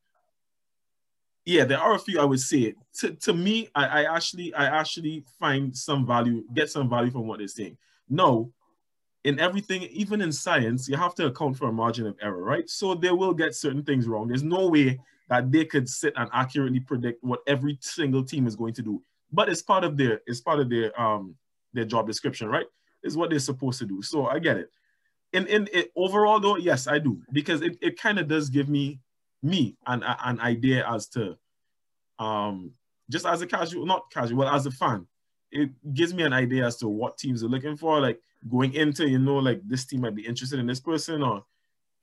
yeah, there are a few I would say. To, to me, I, I actually I actually find some value, get some value from what they're saying. No, in everything, even in science, you have to account for a margin of error, right? So they will get certain things wrong. There's no way that they could sit and accurately predict what every single team is going to do. But it's part of their it's part of their um their job description, right? Is what they're supposed to do. So I get it. In in it, overall though, yes, I do because it, it kind of does give me me an, an idea as to um just as a casual, not casual, well, as a fan, it gives me an idea as to what teams are looking for. Like going into, you know, like this team might be interested in this person, or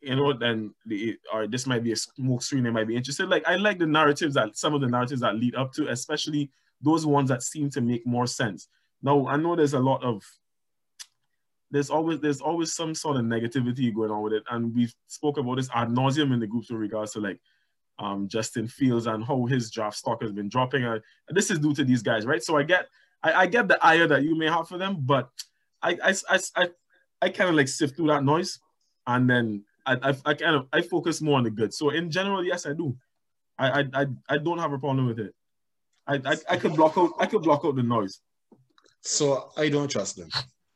you know, then the or this might be a smoke screen. They might be interested. Like I like the narratives that some of the narratives that lead up to, especially those ones that seem to make more sense. Now I know there's a lot of there's always there's always some sort of negativity going on with it, and we've spoke about this ad nauseum in the groups with regards to like um, Justin Fields and how his draft stock has been dropping. Uh, this is due to these guys, right? So I get I, I get the ire that you may have for them, but I I I, I, I kind of like sift through that noise, and then I, I, I kind of I focus more on the good. So in general, yes, I do. I I I, I don't have a problem with it. I, I I could block out I could block out the noise. So I don't trust them.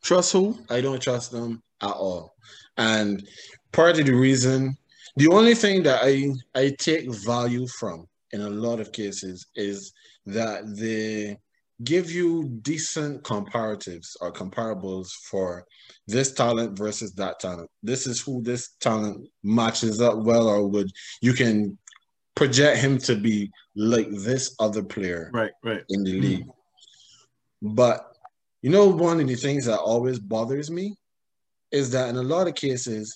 Trust who? I don't trust them at all. And part of the reason, the only thing that I I take value from in a lot of cases is that they give you decent comparatives or comparables for this talent versus that talent. This is who this talent matches up well or would you can project him to be like this other player right right in the league. Mm-hmm. But you know, one of the things that always bothers me is that in a lot of cases,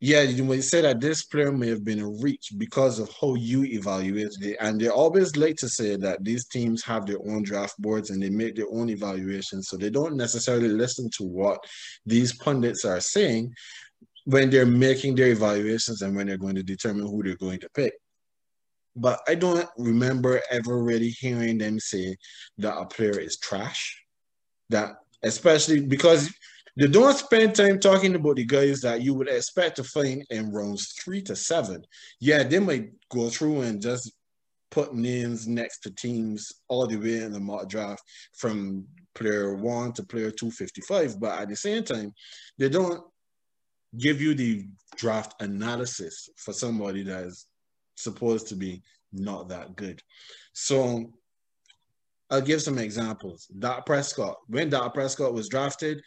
yeah, you may say that this player may have been a reach because of how you evaluated it. And they always like to say that these teams have their own draft boards and they make their own evaluations. So they don't necessarily listen to what these pundits are saying when they're making their evaluations and when they're going to determine who they're going to pick. But I don't remember ever really hearing them say that a player is trash that especially because they don't spend time talking about the guys that you would expect to find in rounds three to seven. Yeah, they might go through and just put names next to teams all the way in the mock draft from player one to player 255. But at the same time, they don't give you the draft analysis for somebody that is supposed to be not that good. So I'll give some examples. Dak Prescott, when Dak Prescott was drafted,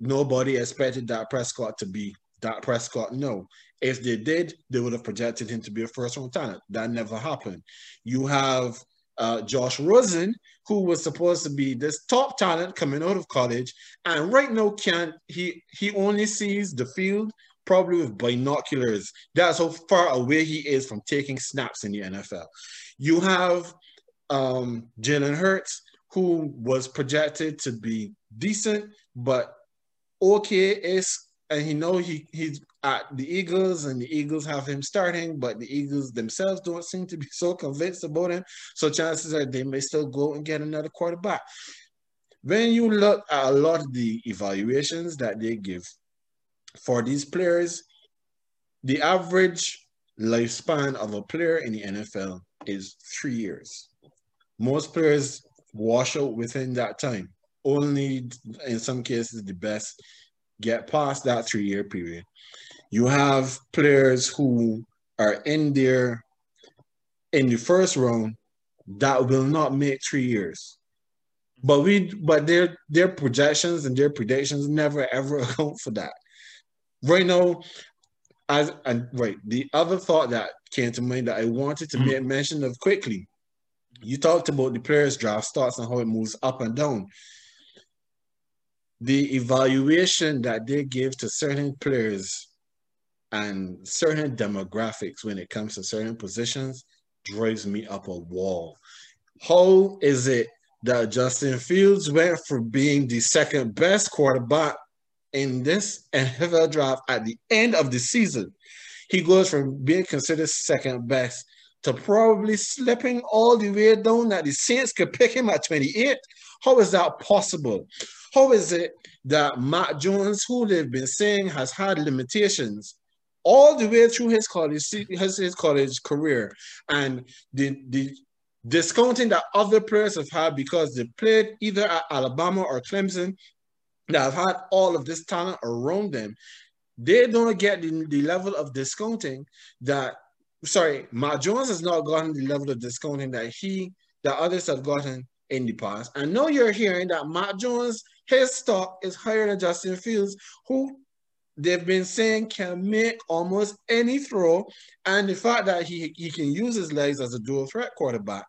nobody expected Dak Prescott to be Dak Prescott. No. If they did, they would have projected him to be a first round talent. That never happened. You have uh, Josh Rosen, who was supposed to be this top talent coming out of college, and right now can't he he only sees the field probably with binoculars. That's how far away he is from taking snaps in the NFL. You have um, Jalen Hurts, who was projected to be decent, but okay is and he know he he's at the Eagles and the Eagles have him starting, but the Eagles themselves don't seem to be so convinced about him. So chances are they may still go and get another quarterback. When you look at a lot of the evaluations that they give for these players, the average lifespan of a player in the NFL is three years. Most players wash out within that time. Only in some cases, the best get past that three year period. You have players who are in there in the first round that will not make three years. But we but their their projections and their predictions never ever *laughs* account for that. Right now, as and right, the other thought that came to mind that I wanted to mm-hmm. make mention of quickly. You talked about the players draft starts and how it moves up and down the evaluation that they give to certain players and certain demographics when it comes to certain positions drives me up a wall. How is it that Justin Fields went from being the second best quarterback in this NFL draft at the end of the season? He goes from being considered second best to probably slipping all the way down that the Saints could pick him at 28. How is that possible? How is it that Mac Jones, who they've been saying has had limitations all the way through his college his, his college career, and the the discounting that other players have had because they played either at Alabama or Clemson, that have had all of this talent around them, they don't get the, the level of discounting that sorry, Mac Jones has not gotten the level of discounting that he that others have gotten in the past. I know you're hearing that Mac Jones, his stock is higher than Justin Fields, who they've been saying can make almost any throw. And the fact that he, he can use his legs as a dual threat quarterback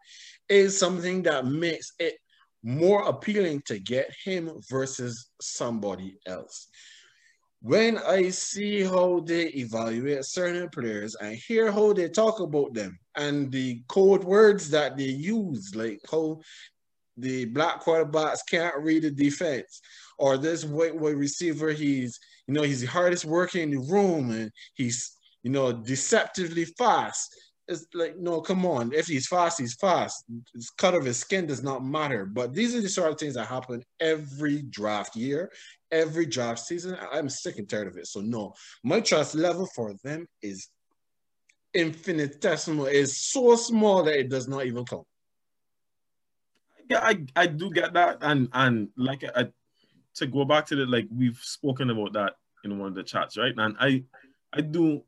is something that makes it more appealing to get him versus somebody else. When I see how they evaluate certain players and hear how they talk about them and the code words that they use, like how the black quarterbacks can't read the defense, or this white white receiver, he's you know he's the hardest working in the room, and he's you know deceptively fast. It's like no, come on. If he's fast, he's fast. The cut of his skin does not matter. But these are the sort of things that happen every draft year, every draft season. I'm sick and tired of it. So no, my trust level for them is infinitesimal. Is so small that it does not even count yeah, I, I do get that, and and like I, to go back to the like we've spoken about that in one of the chats, right? And I I do,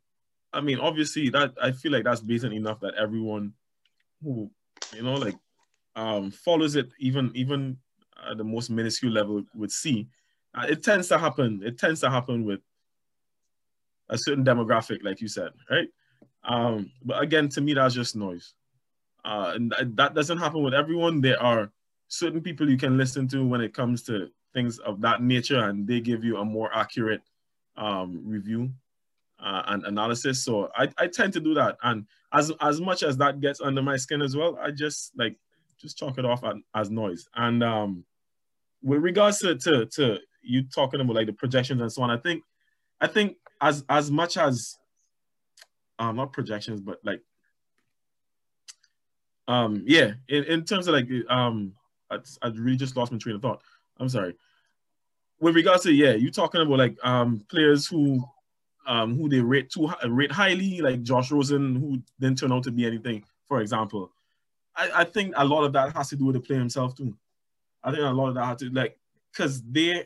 I mean, obviously that I feel like that's basic enough that everyone who you know like um follows it even even at the most minuscule level would see. Uh, it tends to happen. It tends to happen with a certain demographic, like you said, right? Um, but again, to me, that's just noise. Uh, and that doesn't happen with everyone. There are certain people you can listen to when it comes to things of that nature, and they give you a more accurate um, review uh, and analysis. So I, I tend to do that, and as as much as that gets under my skin as well, I just like just chalk it off as, as noise. And um, with regards to, to to you talking about like the projections and so on, I think I think as as much as um not projections, but like um, yeah, in, in terms of like, um, I, I really just lost my train of thought. I'm sorry. With regards to yeah, you talking about like um players who um who they rate too rate highly, like Josh Rosen, who didn't turn out to be anything, for example. I, I think a lot of that has to do with the player himself too. I think a lot of that has to like because they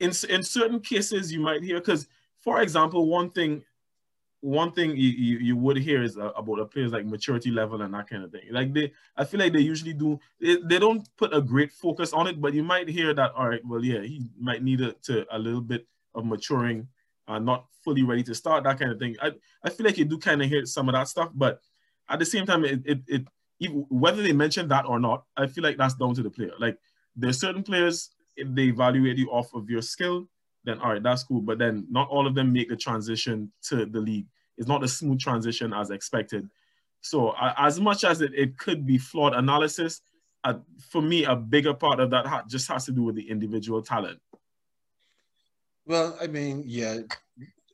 in in certain cases you might hear because, for example, one thing one thing you, you, you, would hear is uh, about a player's like maturity level and that kind of thing. Like they, I feel like they usually do. They, they don't put a great focus on it, but you might hear that. All right, well, yeah, he might need a, to a little bit of maturing, uh, not fully ready to start that kind of thing. I, I feel like you do kind of hear some of that stuff, but at the same time, it, it, it even, whether they mention that or not, I feel like that's down to the player. Like there's certain players, if they evaluate you off of your skill, then all right, that's cool. But then not all of them make the transition to the league. It's not a smooth transition as expected. So uh, as much as it, it could be flawed analysis, uh, for me, a bigger part of that ha- just has to do with the individual talent. Well, I mean, yeah,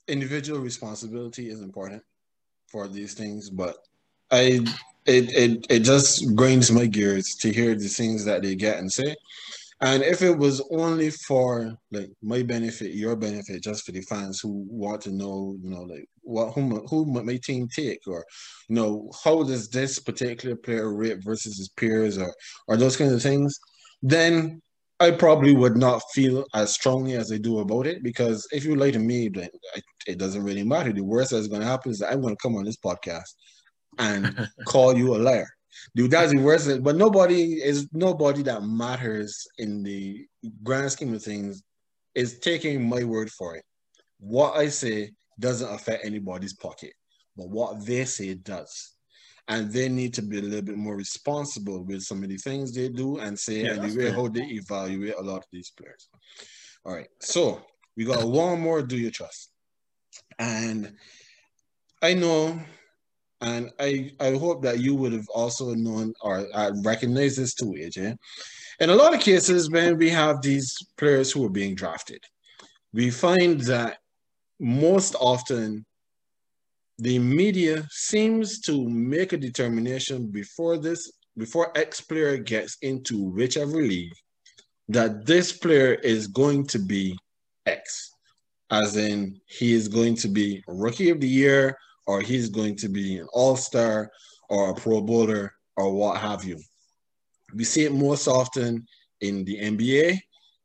individual responsibility is important for these things, but I it it it just grinds my gears to hear the things that they get and say. And if it was only for like my benefit, your benefit, just for the fans who want to know, you know, like what who who my team take, or you know, how does this particular player rate versus his peers, or or those kinds of things, then I probably would not feel as strongly as I do about it because if you lie to me, then it doesn't really matter. The worst that's going to happen is that I'm going to come on this podcast and *laughs* call you a liar. Dude, that's the worst. But nobody is nobody that matters in the grand scheme of things is taking my word for it. What I say doesn't affect anybody's pocket, but what they say does. And they need to be a little bit more responsible with some of the things they do and say yeah, and the way how they evaluate a lot of these players. All right. So we got one more do you trust? And I know and I, I hope that you would have also known or uh, recognized this too, AJ. In a lot of cases, when we have these players who are being drafted, we find that most often the media seems to make a determination before this, before X player gets into whichever league, that this player is going to be X, as in he is going to be rookie of the year or he's going to be an all star or a pro bowler or what have you. We see it most often in the NBA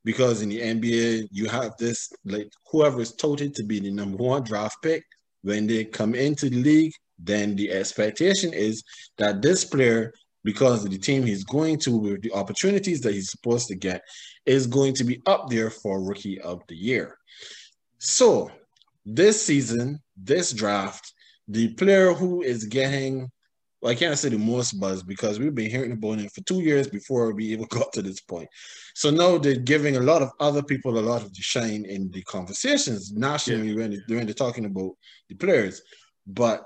because in the NBA, you have this like whoever is touted to be the number one draft pick when they come into the league, then the expectation is that this player, because of the team he's going to with the opportunities that he's supposed to get, is going to be up there for rookie of the year. So this season, this draft, the player who is getting, well, I can't say the most buzz because we've been hearing about it for two years before we even *laughs* got to this point. So now they're giving a lot of other people a lot of the shine in the conversations nationally yeah. when, when they're talking about the players. But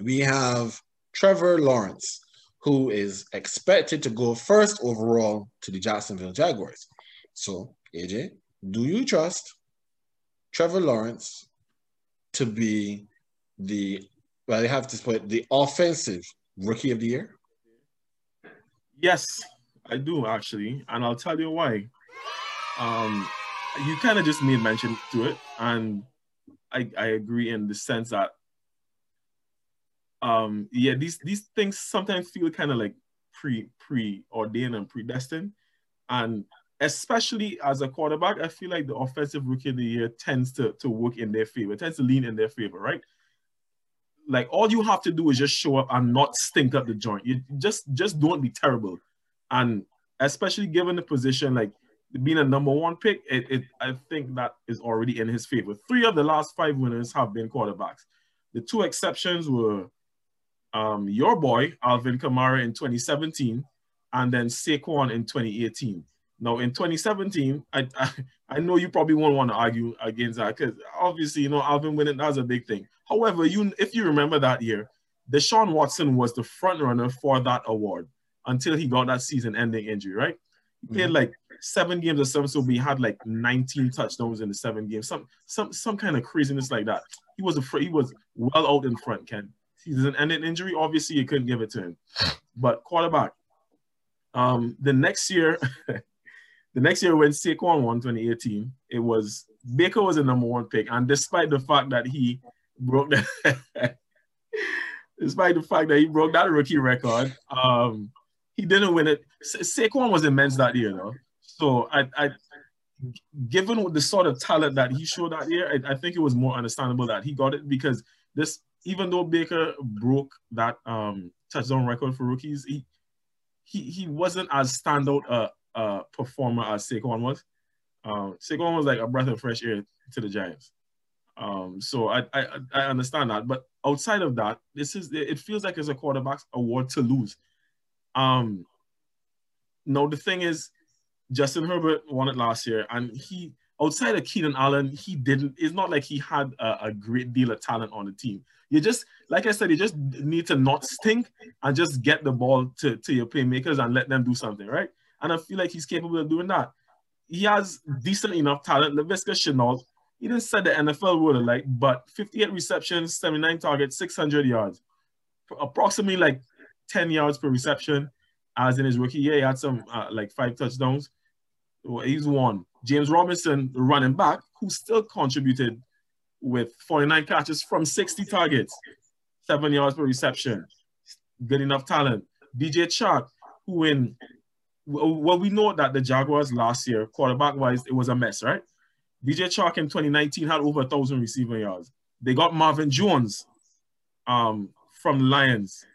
we have Trevor Lawrence, who is expected to go first overall to the Jacksonville Jaguars. So, AJ, do you trust Trevor Lawrence to be the well, they have to put the offensive rookie of the year? Yes, I do actually, and I'll tell you why. Um, you kind of just made mention to it, and I I agree in the sense that um yeah these these things sometimes feel kind of like pre preordained and predestined, and especially as a quarterback, I feel like the offensive rookie of the year tends to to work in their favor, tends to lean in their favor, right? Like all you have to do is just show up and not stink up the joint. You just just don't be terrible. And especially given the position, like being a number one pick, it, it I think that is already in his favor. Three of the last five winners have been quarterbacks. The two exceptions were um, your boy Alvin Kamara in 2017, and then Saquon in 2018. Now in 2017, I, I, I know you probably won't want to argue against that because obviously you know Alvin winning that's a big thing. However, you if you remember that year, Deshaun Watson was the front runner for that award until he got that season-ending injury. Right? He played mm-hmm. like seven games or something, so we had like 19 touchdowns in the seven games, some some some kind of craziness like that. He was a he was well out in front. Ken season-ending injury, obviously you couldn't give it to him, but quarterback. Um, the next year. *laughs* The next year when Saquon won 2018, it was Baker was the number one pick, and despite the fact that he broke that, *laughs* despite the fact that he broke that rookie record, um, he didn't win it. Sa- Saquon was immense that year, though. So I, I, given the sort of talent that he showed that year, I, I, think it was more understandable that he got it because this, even though Baker broke that um, touchdown record for rookies, he he he wasn't as standout a, a performer as Saquon was. Um, Saquon was like a breath of fresh air to the Giants. Um, so I, I I understand that, but outside of that, this is it feels like it's a quarterback's award to lose. Um, no, the thing is, Justin Herbert won it last year, and he outside of Keenan Allen, he didn't. It's not like he had a, a, great deal of talent on the team. You just, like I said, you just need to not stink and just get the ball to, to your playmakers and let them do something, right? And I feel like he's capable of doing that. He has decent enough talent. Laviska Shenault, he didn't set the NFL would have like, but 58 receptions, 79 targets, 600 yards, approximately like 10 yards per reception. As in his rookie year, he had some uh, like five touchdowns. He's one. James Robinson, running back, who still contributed with 49 catches from 60 targets, seven yards per reception. Good enough talent. DJ Chark, who in well, we know that the Jaguars last year, quarterback wise, it was a mess, right? DJ Chark in 2019 had over a thousand receiving yards. They got Marvin Jones um, from Lions.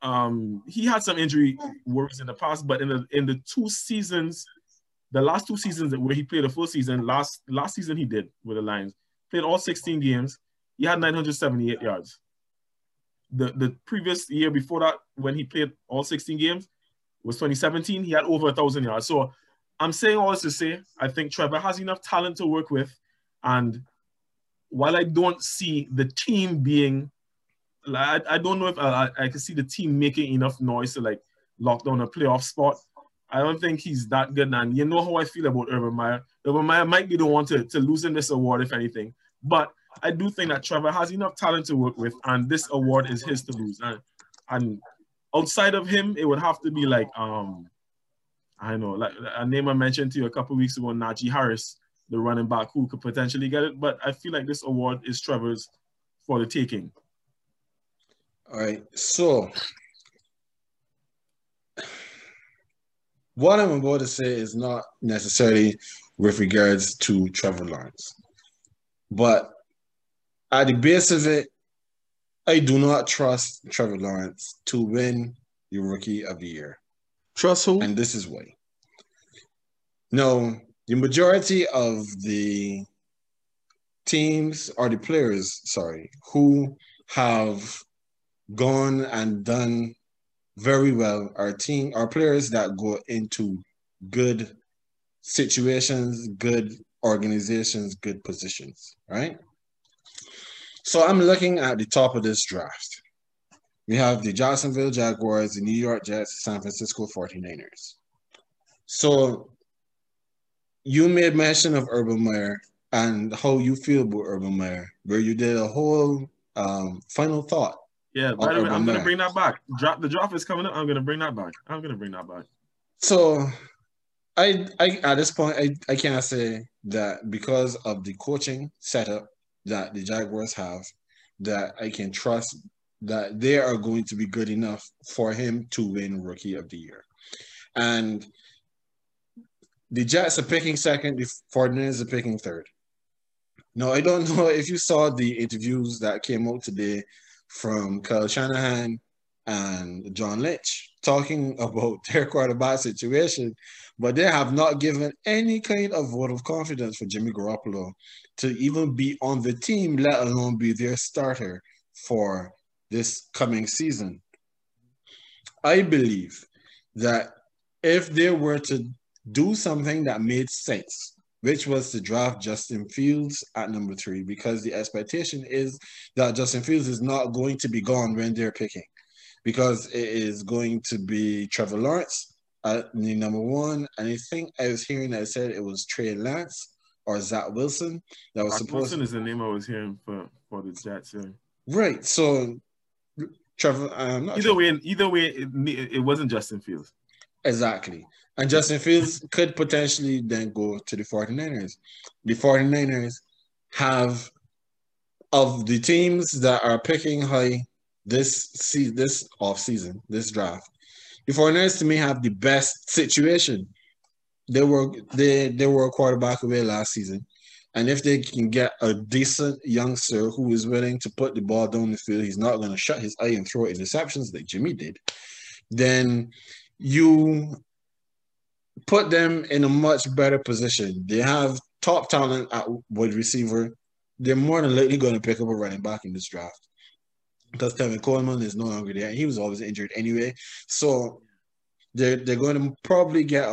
Um, he had some injury worries in the past, but in the in the two seasons, the last two seasons where he played a full season, last last season he did with the Lions, played all 16 games. He had 978 yards. The the previous year before that, when he played all 16 games, was 2017. He had over a thousand yards. So I'm saying all this to say, I think Trevor has enough talent to work with, and while I don't see the team being I, I don't know if uh, I, I can see the team making enough noise to like lock down a playoff spot. I don't think he's that good. And you know how I feel about Urban Meyer. Urban Meyer might be the one to, to lose in this award, if anything. But I do think that Trevor has enough talent to work with, and this award is his to lose. And, and outside of him, it would have to be like um, I know, like a name I mentioned to you a couple weeks ago, Najee Harris, the running back who could potentially get it. But I feel like this award is Trevor's for the taking. All right. So, what I'm about to say is not necessarily with regards to Trevor Lawrence, but at the base of it, I do not trust Trevor Lawrence to win the Rookie of the Year. Trust who? And this is why. No, the majority of the teams or the players, sorry, who have gone and done very well. Our team, our players that go into good situations, good organizations, good positions, right? So I'm looking at the top of this draft. We have the Jacksonville Jaguars, the New York Jets, San Francisco 49ers. So you made mention of Urban Meyer and how you feel about Urban Meyer, where you did a whole um, final thought yeah, by the way, I'm gonna bring that back. Drop the draft is coming up. I'm gonna bring that back. I'm gonna bring that back. So, I, I at this point, I, I can't say that because of the coaching setup that the Jaguars have, that I can trust that they are going to be good enough for him to win Rookie of the Year. And the Jets are picking second, the 49ers are picking third. No, I don't *laughs* know if you saw the interviews that came out today from Kyle Shanahan and John Lynch talking *laughs* about their quarterback situation, but they have not given any kind of vote of confidence for Jimmy Garoppolo to even be on the team, let alone be their starter for this coming season. I believe that if they were to do something that made sense which was to draft Justin Fields at number three, because the expectation is that Justin Fields is not going to be gone when they're picking, because it is going to be Trevor Lawrence at the number one. And I think I was hearing that said it was Trey Lance or Zach Wilson that was Zach supposed. Wilson is the name I was hearing for for the Jets. Yeah. Right. So Trevor. Um, either Trevor. way, either way, it, it wasn't Justin Fields. Exactly. And Justin Fields could potentially then go to the 49ers. The 49ers have of the teams that are picking high this see this off season, this draft. The 49ers to me have the best situation they were they they were a quarterback away last season. And if they can get a decent youngster who is willing to put the ball down the field, he's not going to shut his eye and throw interceptions like Jimmy did, then you put them in a much better position. They have top talent at wide receiver. They're more than likely going to pick up a running back in this draft because Tevin Coleman is no longer there. He was always injured anyway. So they're, they're going to probably get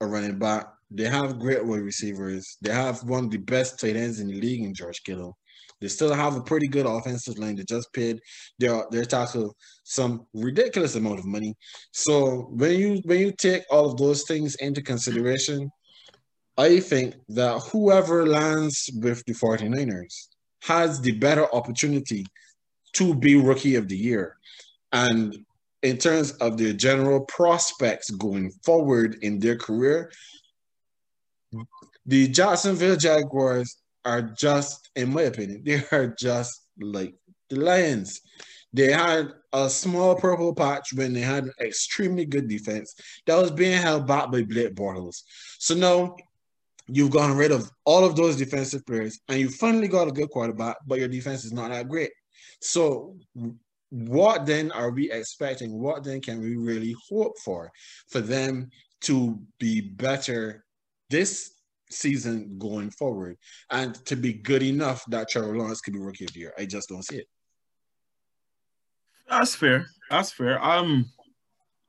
a running back. They have great wide receivers. They have one of the best tight ends in the league in George Kittle. They still have a pretty good offensive line. They just paid their their tackle some ridiculous amount of money. So when you when you take all of those things into consideration, I think that whoever lands with the 49ers has the better opportunity to be rookie of the year. And in terms of their general prospects going forward in their career, the Jacksonville Jaguars are just, in my opinion, *laughs* they are just like the Lions. They had a small purple patch when they had an extremely good defense that was being held back by Blake Bortles. So now you've gotten rid of all of those defensive players and you finally got a good quarterback, but your defense is not that great. So what then are we expecting? What then can we really hope for for them to be better this season going forward and to be good enough that Trevor Lawrence could be rookie of the year. I just don't see it. That's fair. That's fair. Um,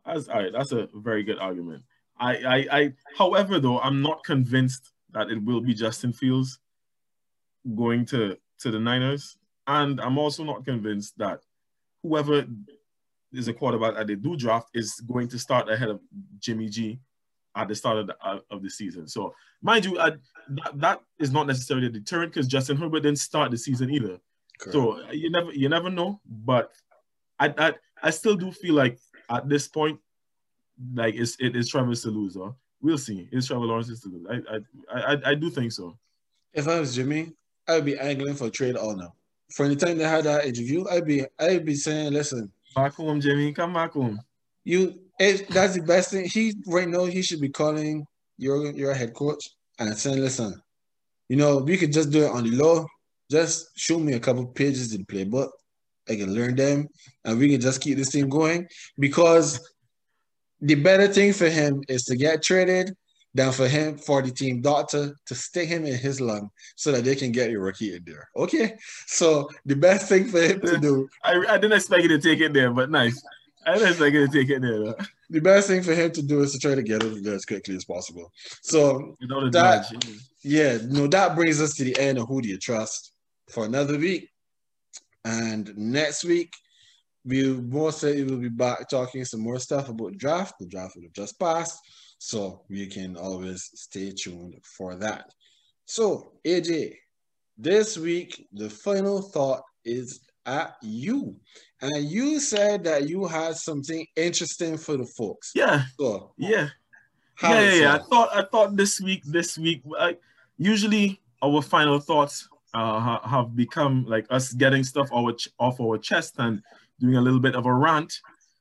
that's all right. That's a very good argument. I, I, I. However, though, I'm not convinced that it will be Justin Fields going to to the Niners, and I'm also not convinced that whoever is a quarterback that they do draft is going to start ahead of Jimmy G at the start of the, uh, of the season. So, mind you, uh, that, that is not necessarily a deterrent because Justin Herbert didn't start the season either. Correct. So you never you never know. But I, I I still do feel like at this point, like it's it is Trevor's to lose. Huh? We'll see. It's Trevor Lawrence's to lose. I, I I I do think so. If I was Jimmy, I'd be angling for trade all now. For any time they had that interview, I'd be I'd be saying, listen, back home, Jimmy, come back home. You it, that's the best thing. He right now he should be calling your your head coach and saying, listen, you know, we could just do it on the low. Just show me a couple pages in the playbook. I can learn them and we can just keep this thing going. Because the better thing for him is to get traded than for him for the team doctor to stick him in his lung so that they can get a rookie in there. Okay. So the best thing for him to do. *laughs* I, I didn't expect you to take it there, but nice. I didn't expect you to take it there. The best thing for him to do is to try to get it there as quickly as possible. So that, yeah, no, that brings us to the end of who do you trust for another week. And next week, we most likely will be back talking some more stuff about draft. The draft will have just passed, so you can always stay tuned for that. So, AJ, this week the final thought is at you. And you said that you had something interesting for the folks. Yeah. So, yeah. Yeah, yeah, yeah. I thought I thought this week, this week, I, usually our final thoughts uh, have become like us getting stuff our off our chest and doing a little bit of a rant.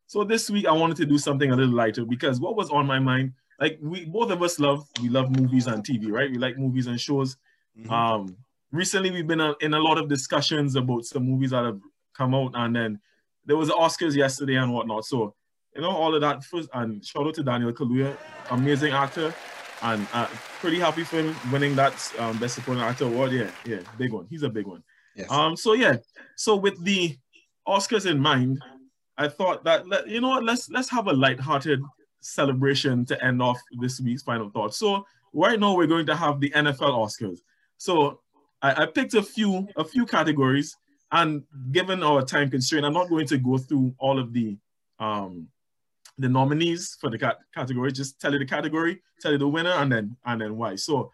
So this week I wanted to do something a little lighter because what was on my mind, like we both of us love we love movies and TV, right? We like movies and shows. Mm-hmm. Um, recently we've been in a lot of discussions about some movies that have come out and then there was the Oscars yesterday and whatnot. So, you know, all of that first and shout out to Daniel Kaluuya, amazing actor. And uh, pretty happy for him winning that um, Best Supporting Actor award. Yeah, yeah, big one. He's a big one. Yes. Um. So yeah. So with the Oscars in mind, I thought that let, you know what, let's let's have a light-hearted celebration to end off this week's final thought. So right now we're going to have the NFL Oscars. So I, I picked a few a few categories, and given our time constraint, I'm not going to go through all of the um, the nominees for the cat- category. Just tell you the category, tell you the winner, and then and then why. So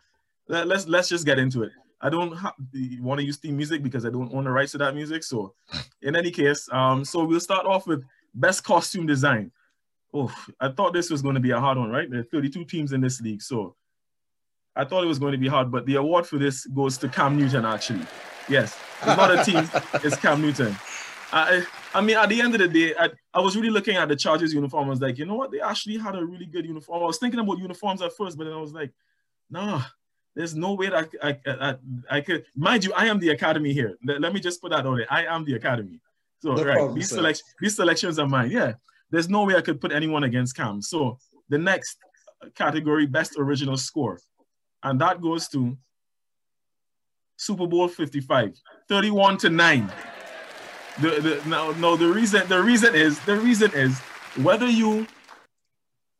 let, let's let's just get into it. I don't want to use theme music because I don't own the rights to that music. So, in any case, um, so we'll start off with best costume design. Oh, I thought this was going to be a hard one, right? There are 32 teams in this league, so I thought it was going to be hard, but the award for this goes to Cam Newton, actually. Yes, it's not a team, it's Cam Newton. I, I mean, at the end of the day, I, I was really looking at the Chargers uniform. I was like, you know what? They actually had a really good uniform. I was thinking about uniforms at first, but then I was like, nah, there's no way that I, I, I, I could. Mind you, I am the academy here. Let, let me just put that on it. I am the academy. So, no right, problem, these, select, these selections are mine. Yeah, there's no way I could put anyone against Cam. So, the next category, best original score. And that goes to Super Bowl 55, 31 to 9. The, the, no, no, the reason the reason is the reason is whether you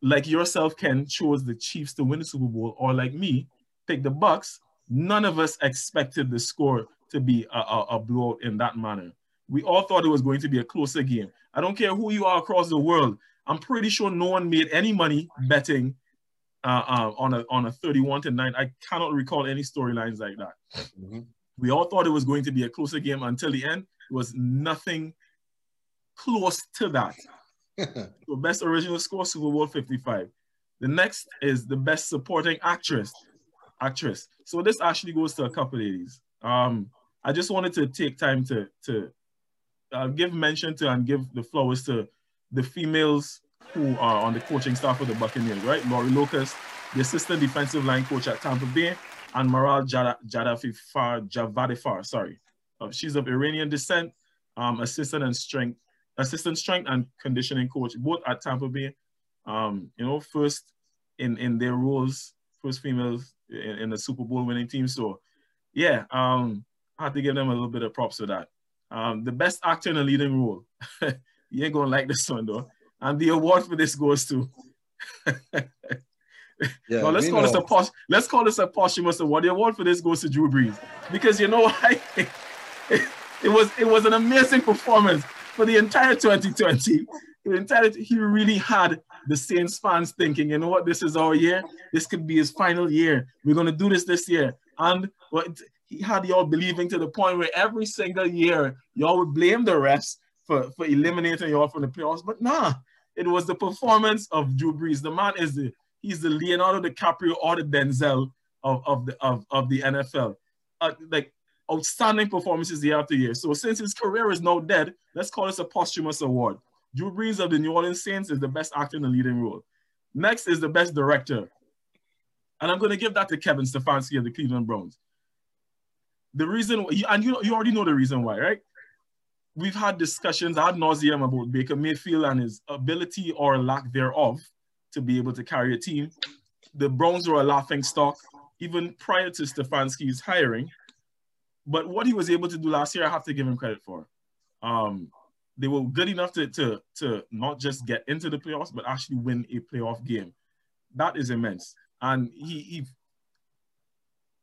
like yourself Ken chose the Chiefs to win the Super Bowl or like me pick the Bucs, none of us expected the score to be a, a, a blowout in that manner. We all thought it was going to be a closer game. I don't care who you are across the world. I'm pretty sure no one made any money betting uh, uh, on a on a 31 to 9. I cannot recall any storylines like that. Mm-hmm. We all thought it was going to be a closer game until the end. It was nothing close to that. *laughs* so best original score, Super Bowl 55. The next is the best supporting actress. Actress. So this actually goes to a couple ladies. Um, I just wanted to take time to to uh, give mention to and give the flowers to the females who are on the coaching staff of the Buccaneers, right? Lori Locust, the assistant defensive line coach at Tampa Bay, and Maral Jadafifar Javadifar, sorry. Uh, she's of Iranian descent, um, assistant and strength, assistant strength and conditioning coach, both at Tampa Bay. Um, you know, first in in their roles, first females in, in the Super Bowl winning team. So, yeah, um, I have to give them a little bit of props for that. Um, the best actor in a leading role. *laughs* you ain't gonna like this one though. And the award for this goes to. *laughs* yeah, let's call know. this a posh, let's call this a posthumous award. The award for this goes to Drew Brees because you know why? it, *laughs* it was it was an amazing performance for the entire 2020. The entire he really had the Saints fans thinking, you know what, this is our year. This could be his final year. We're gonna do this this year. And what he had y'all believing to the point where every single year y'all would blame the refs for, for eliminating y'all from the playoffs. But nah, it was the performance of Drew Brees. The man is the he's the Leonardo DiCaprio or the Denzel of, of the of, of the NFL. Uh, like outstanding performances year after year. So since his career is now dead, let's call this a posthumous award. Drew Brees of the New Orleans Saints is the best actor in the leading role. Next is the best director. And I'm going to give that to Kevin Stefanski of the Cleveland Browns. The reason, and you, you already know the reason why, right? We've had discussions ad nauseum about Baker Mayfield and his ability or lack thereof to be able to carry a team. The Browns were a laughing stock even prior to Stefanski's hiring. But what he was able to do last year, I have to give him credit for. Um, they were good enough to, to, to not just get into the playoffs, but actually win a playoff game. That is immense. And he, he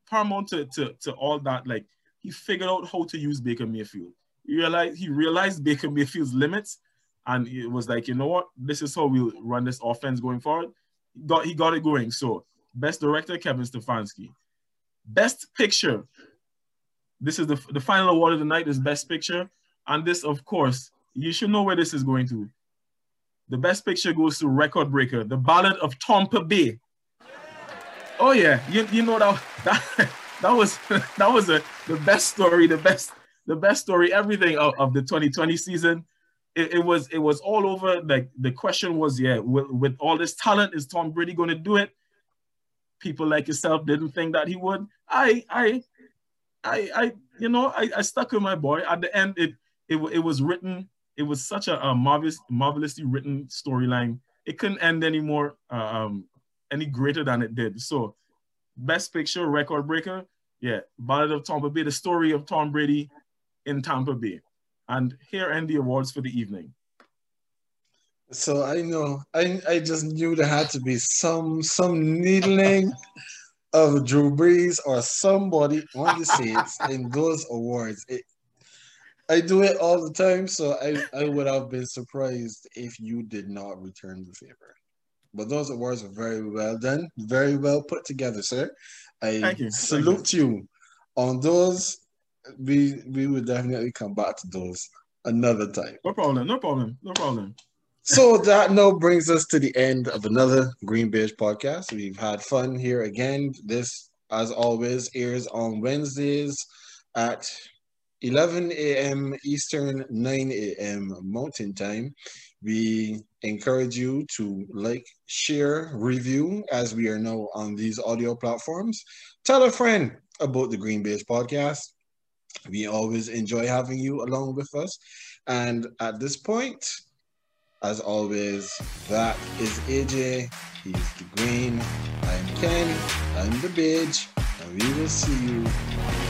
paramount to, to, to all that, like he figured out how to use Baker Mayfield. He realized he realized Baker Mayfield's limits, and it was like, you know what, this is how we'll run this offense going forward. He got he got it going. So best director Kevin Stefanski, best picture. This is the the final award of the night is best picture, and this of course you should know where this is going to. The best picture goes to Record Breaker, The Ballad of Tampa Bay. Oh yeah, you, you know that that *laughs* that was *laughs* that was a, the best story, the best the best story, everything of, of the 2020 season. It, it, was it was all over. Like the question was, yeah, with, with all this talent, is Tom Brady going to do it? People like yourself didn't think that he would. I I I I you know I, I stuck with my boy. At the end, it it, it was written. It was such a, a marvelous marvelously written storyline. It couldn't end anymore. Uh, um, any greater than it did. So, best picture, record breaker, yeah, Ballad of Tampa Bay, the story of Tom Brady in Tampa Bay. And here end the awards for the evening. So I know I I just knew there had to be some some needling of Drew Brees or somebody on the Saints *laughs* in those awards. It, I do it all the time, so I, I would have been surprised if you did not return the favor. But those awards are very well done, very well put together, sir. I you. salute you. you. On those, we we will definitely come back to those another time. No problem, no problem, no problem. so that now brings us to the end of another Green Beige podcast. We've had fun here again. This, as always, airs on Wednesdays at 11 a.m. Eastern, 9 a.m. Mountain Time. We encourage you to like, share, review as we are now on these audio platforms. Tell a friend about the Green Beige podcast. We always enjoy having you along with us. And at this point, as always, that is AJ. He's the green. I'm Ken. I'm the beige. And we will see you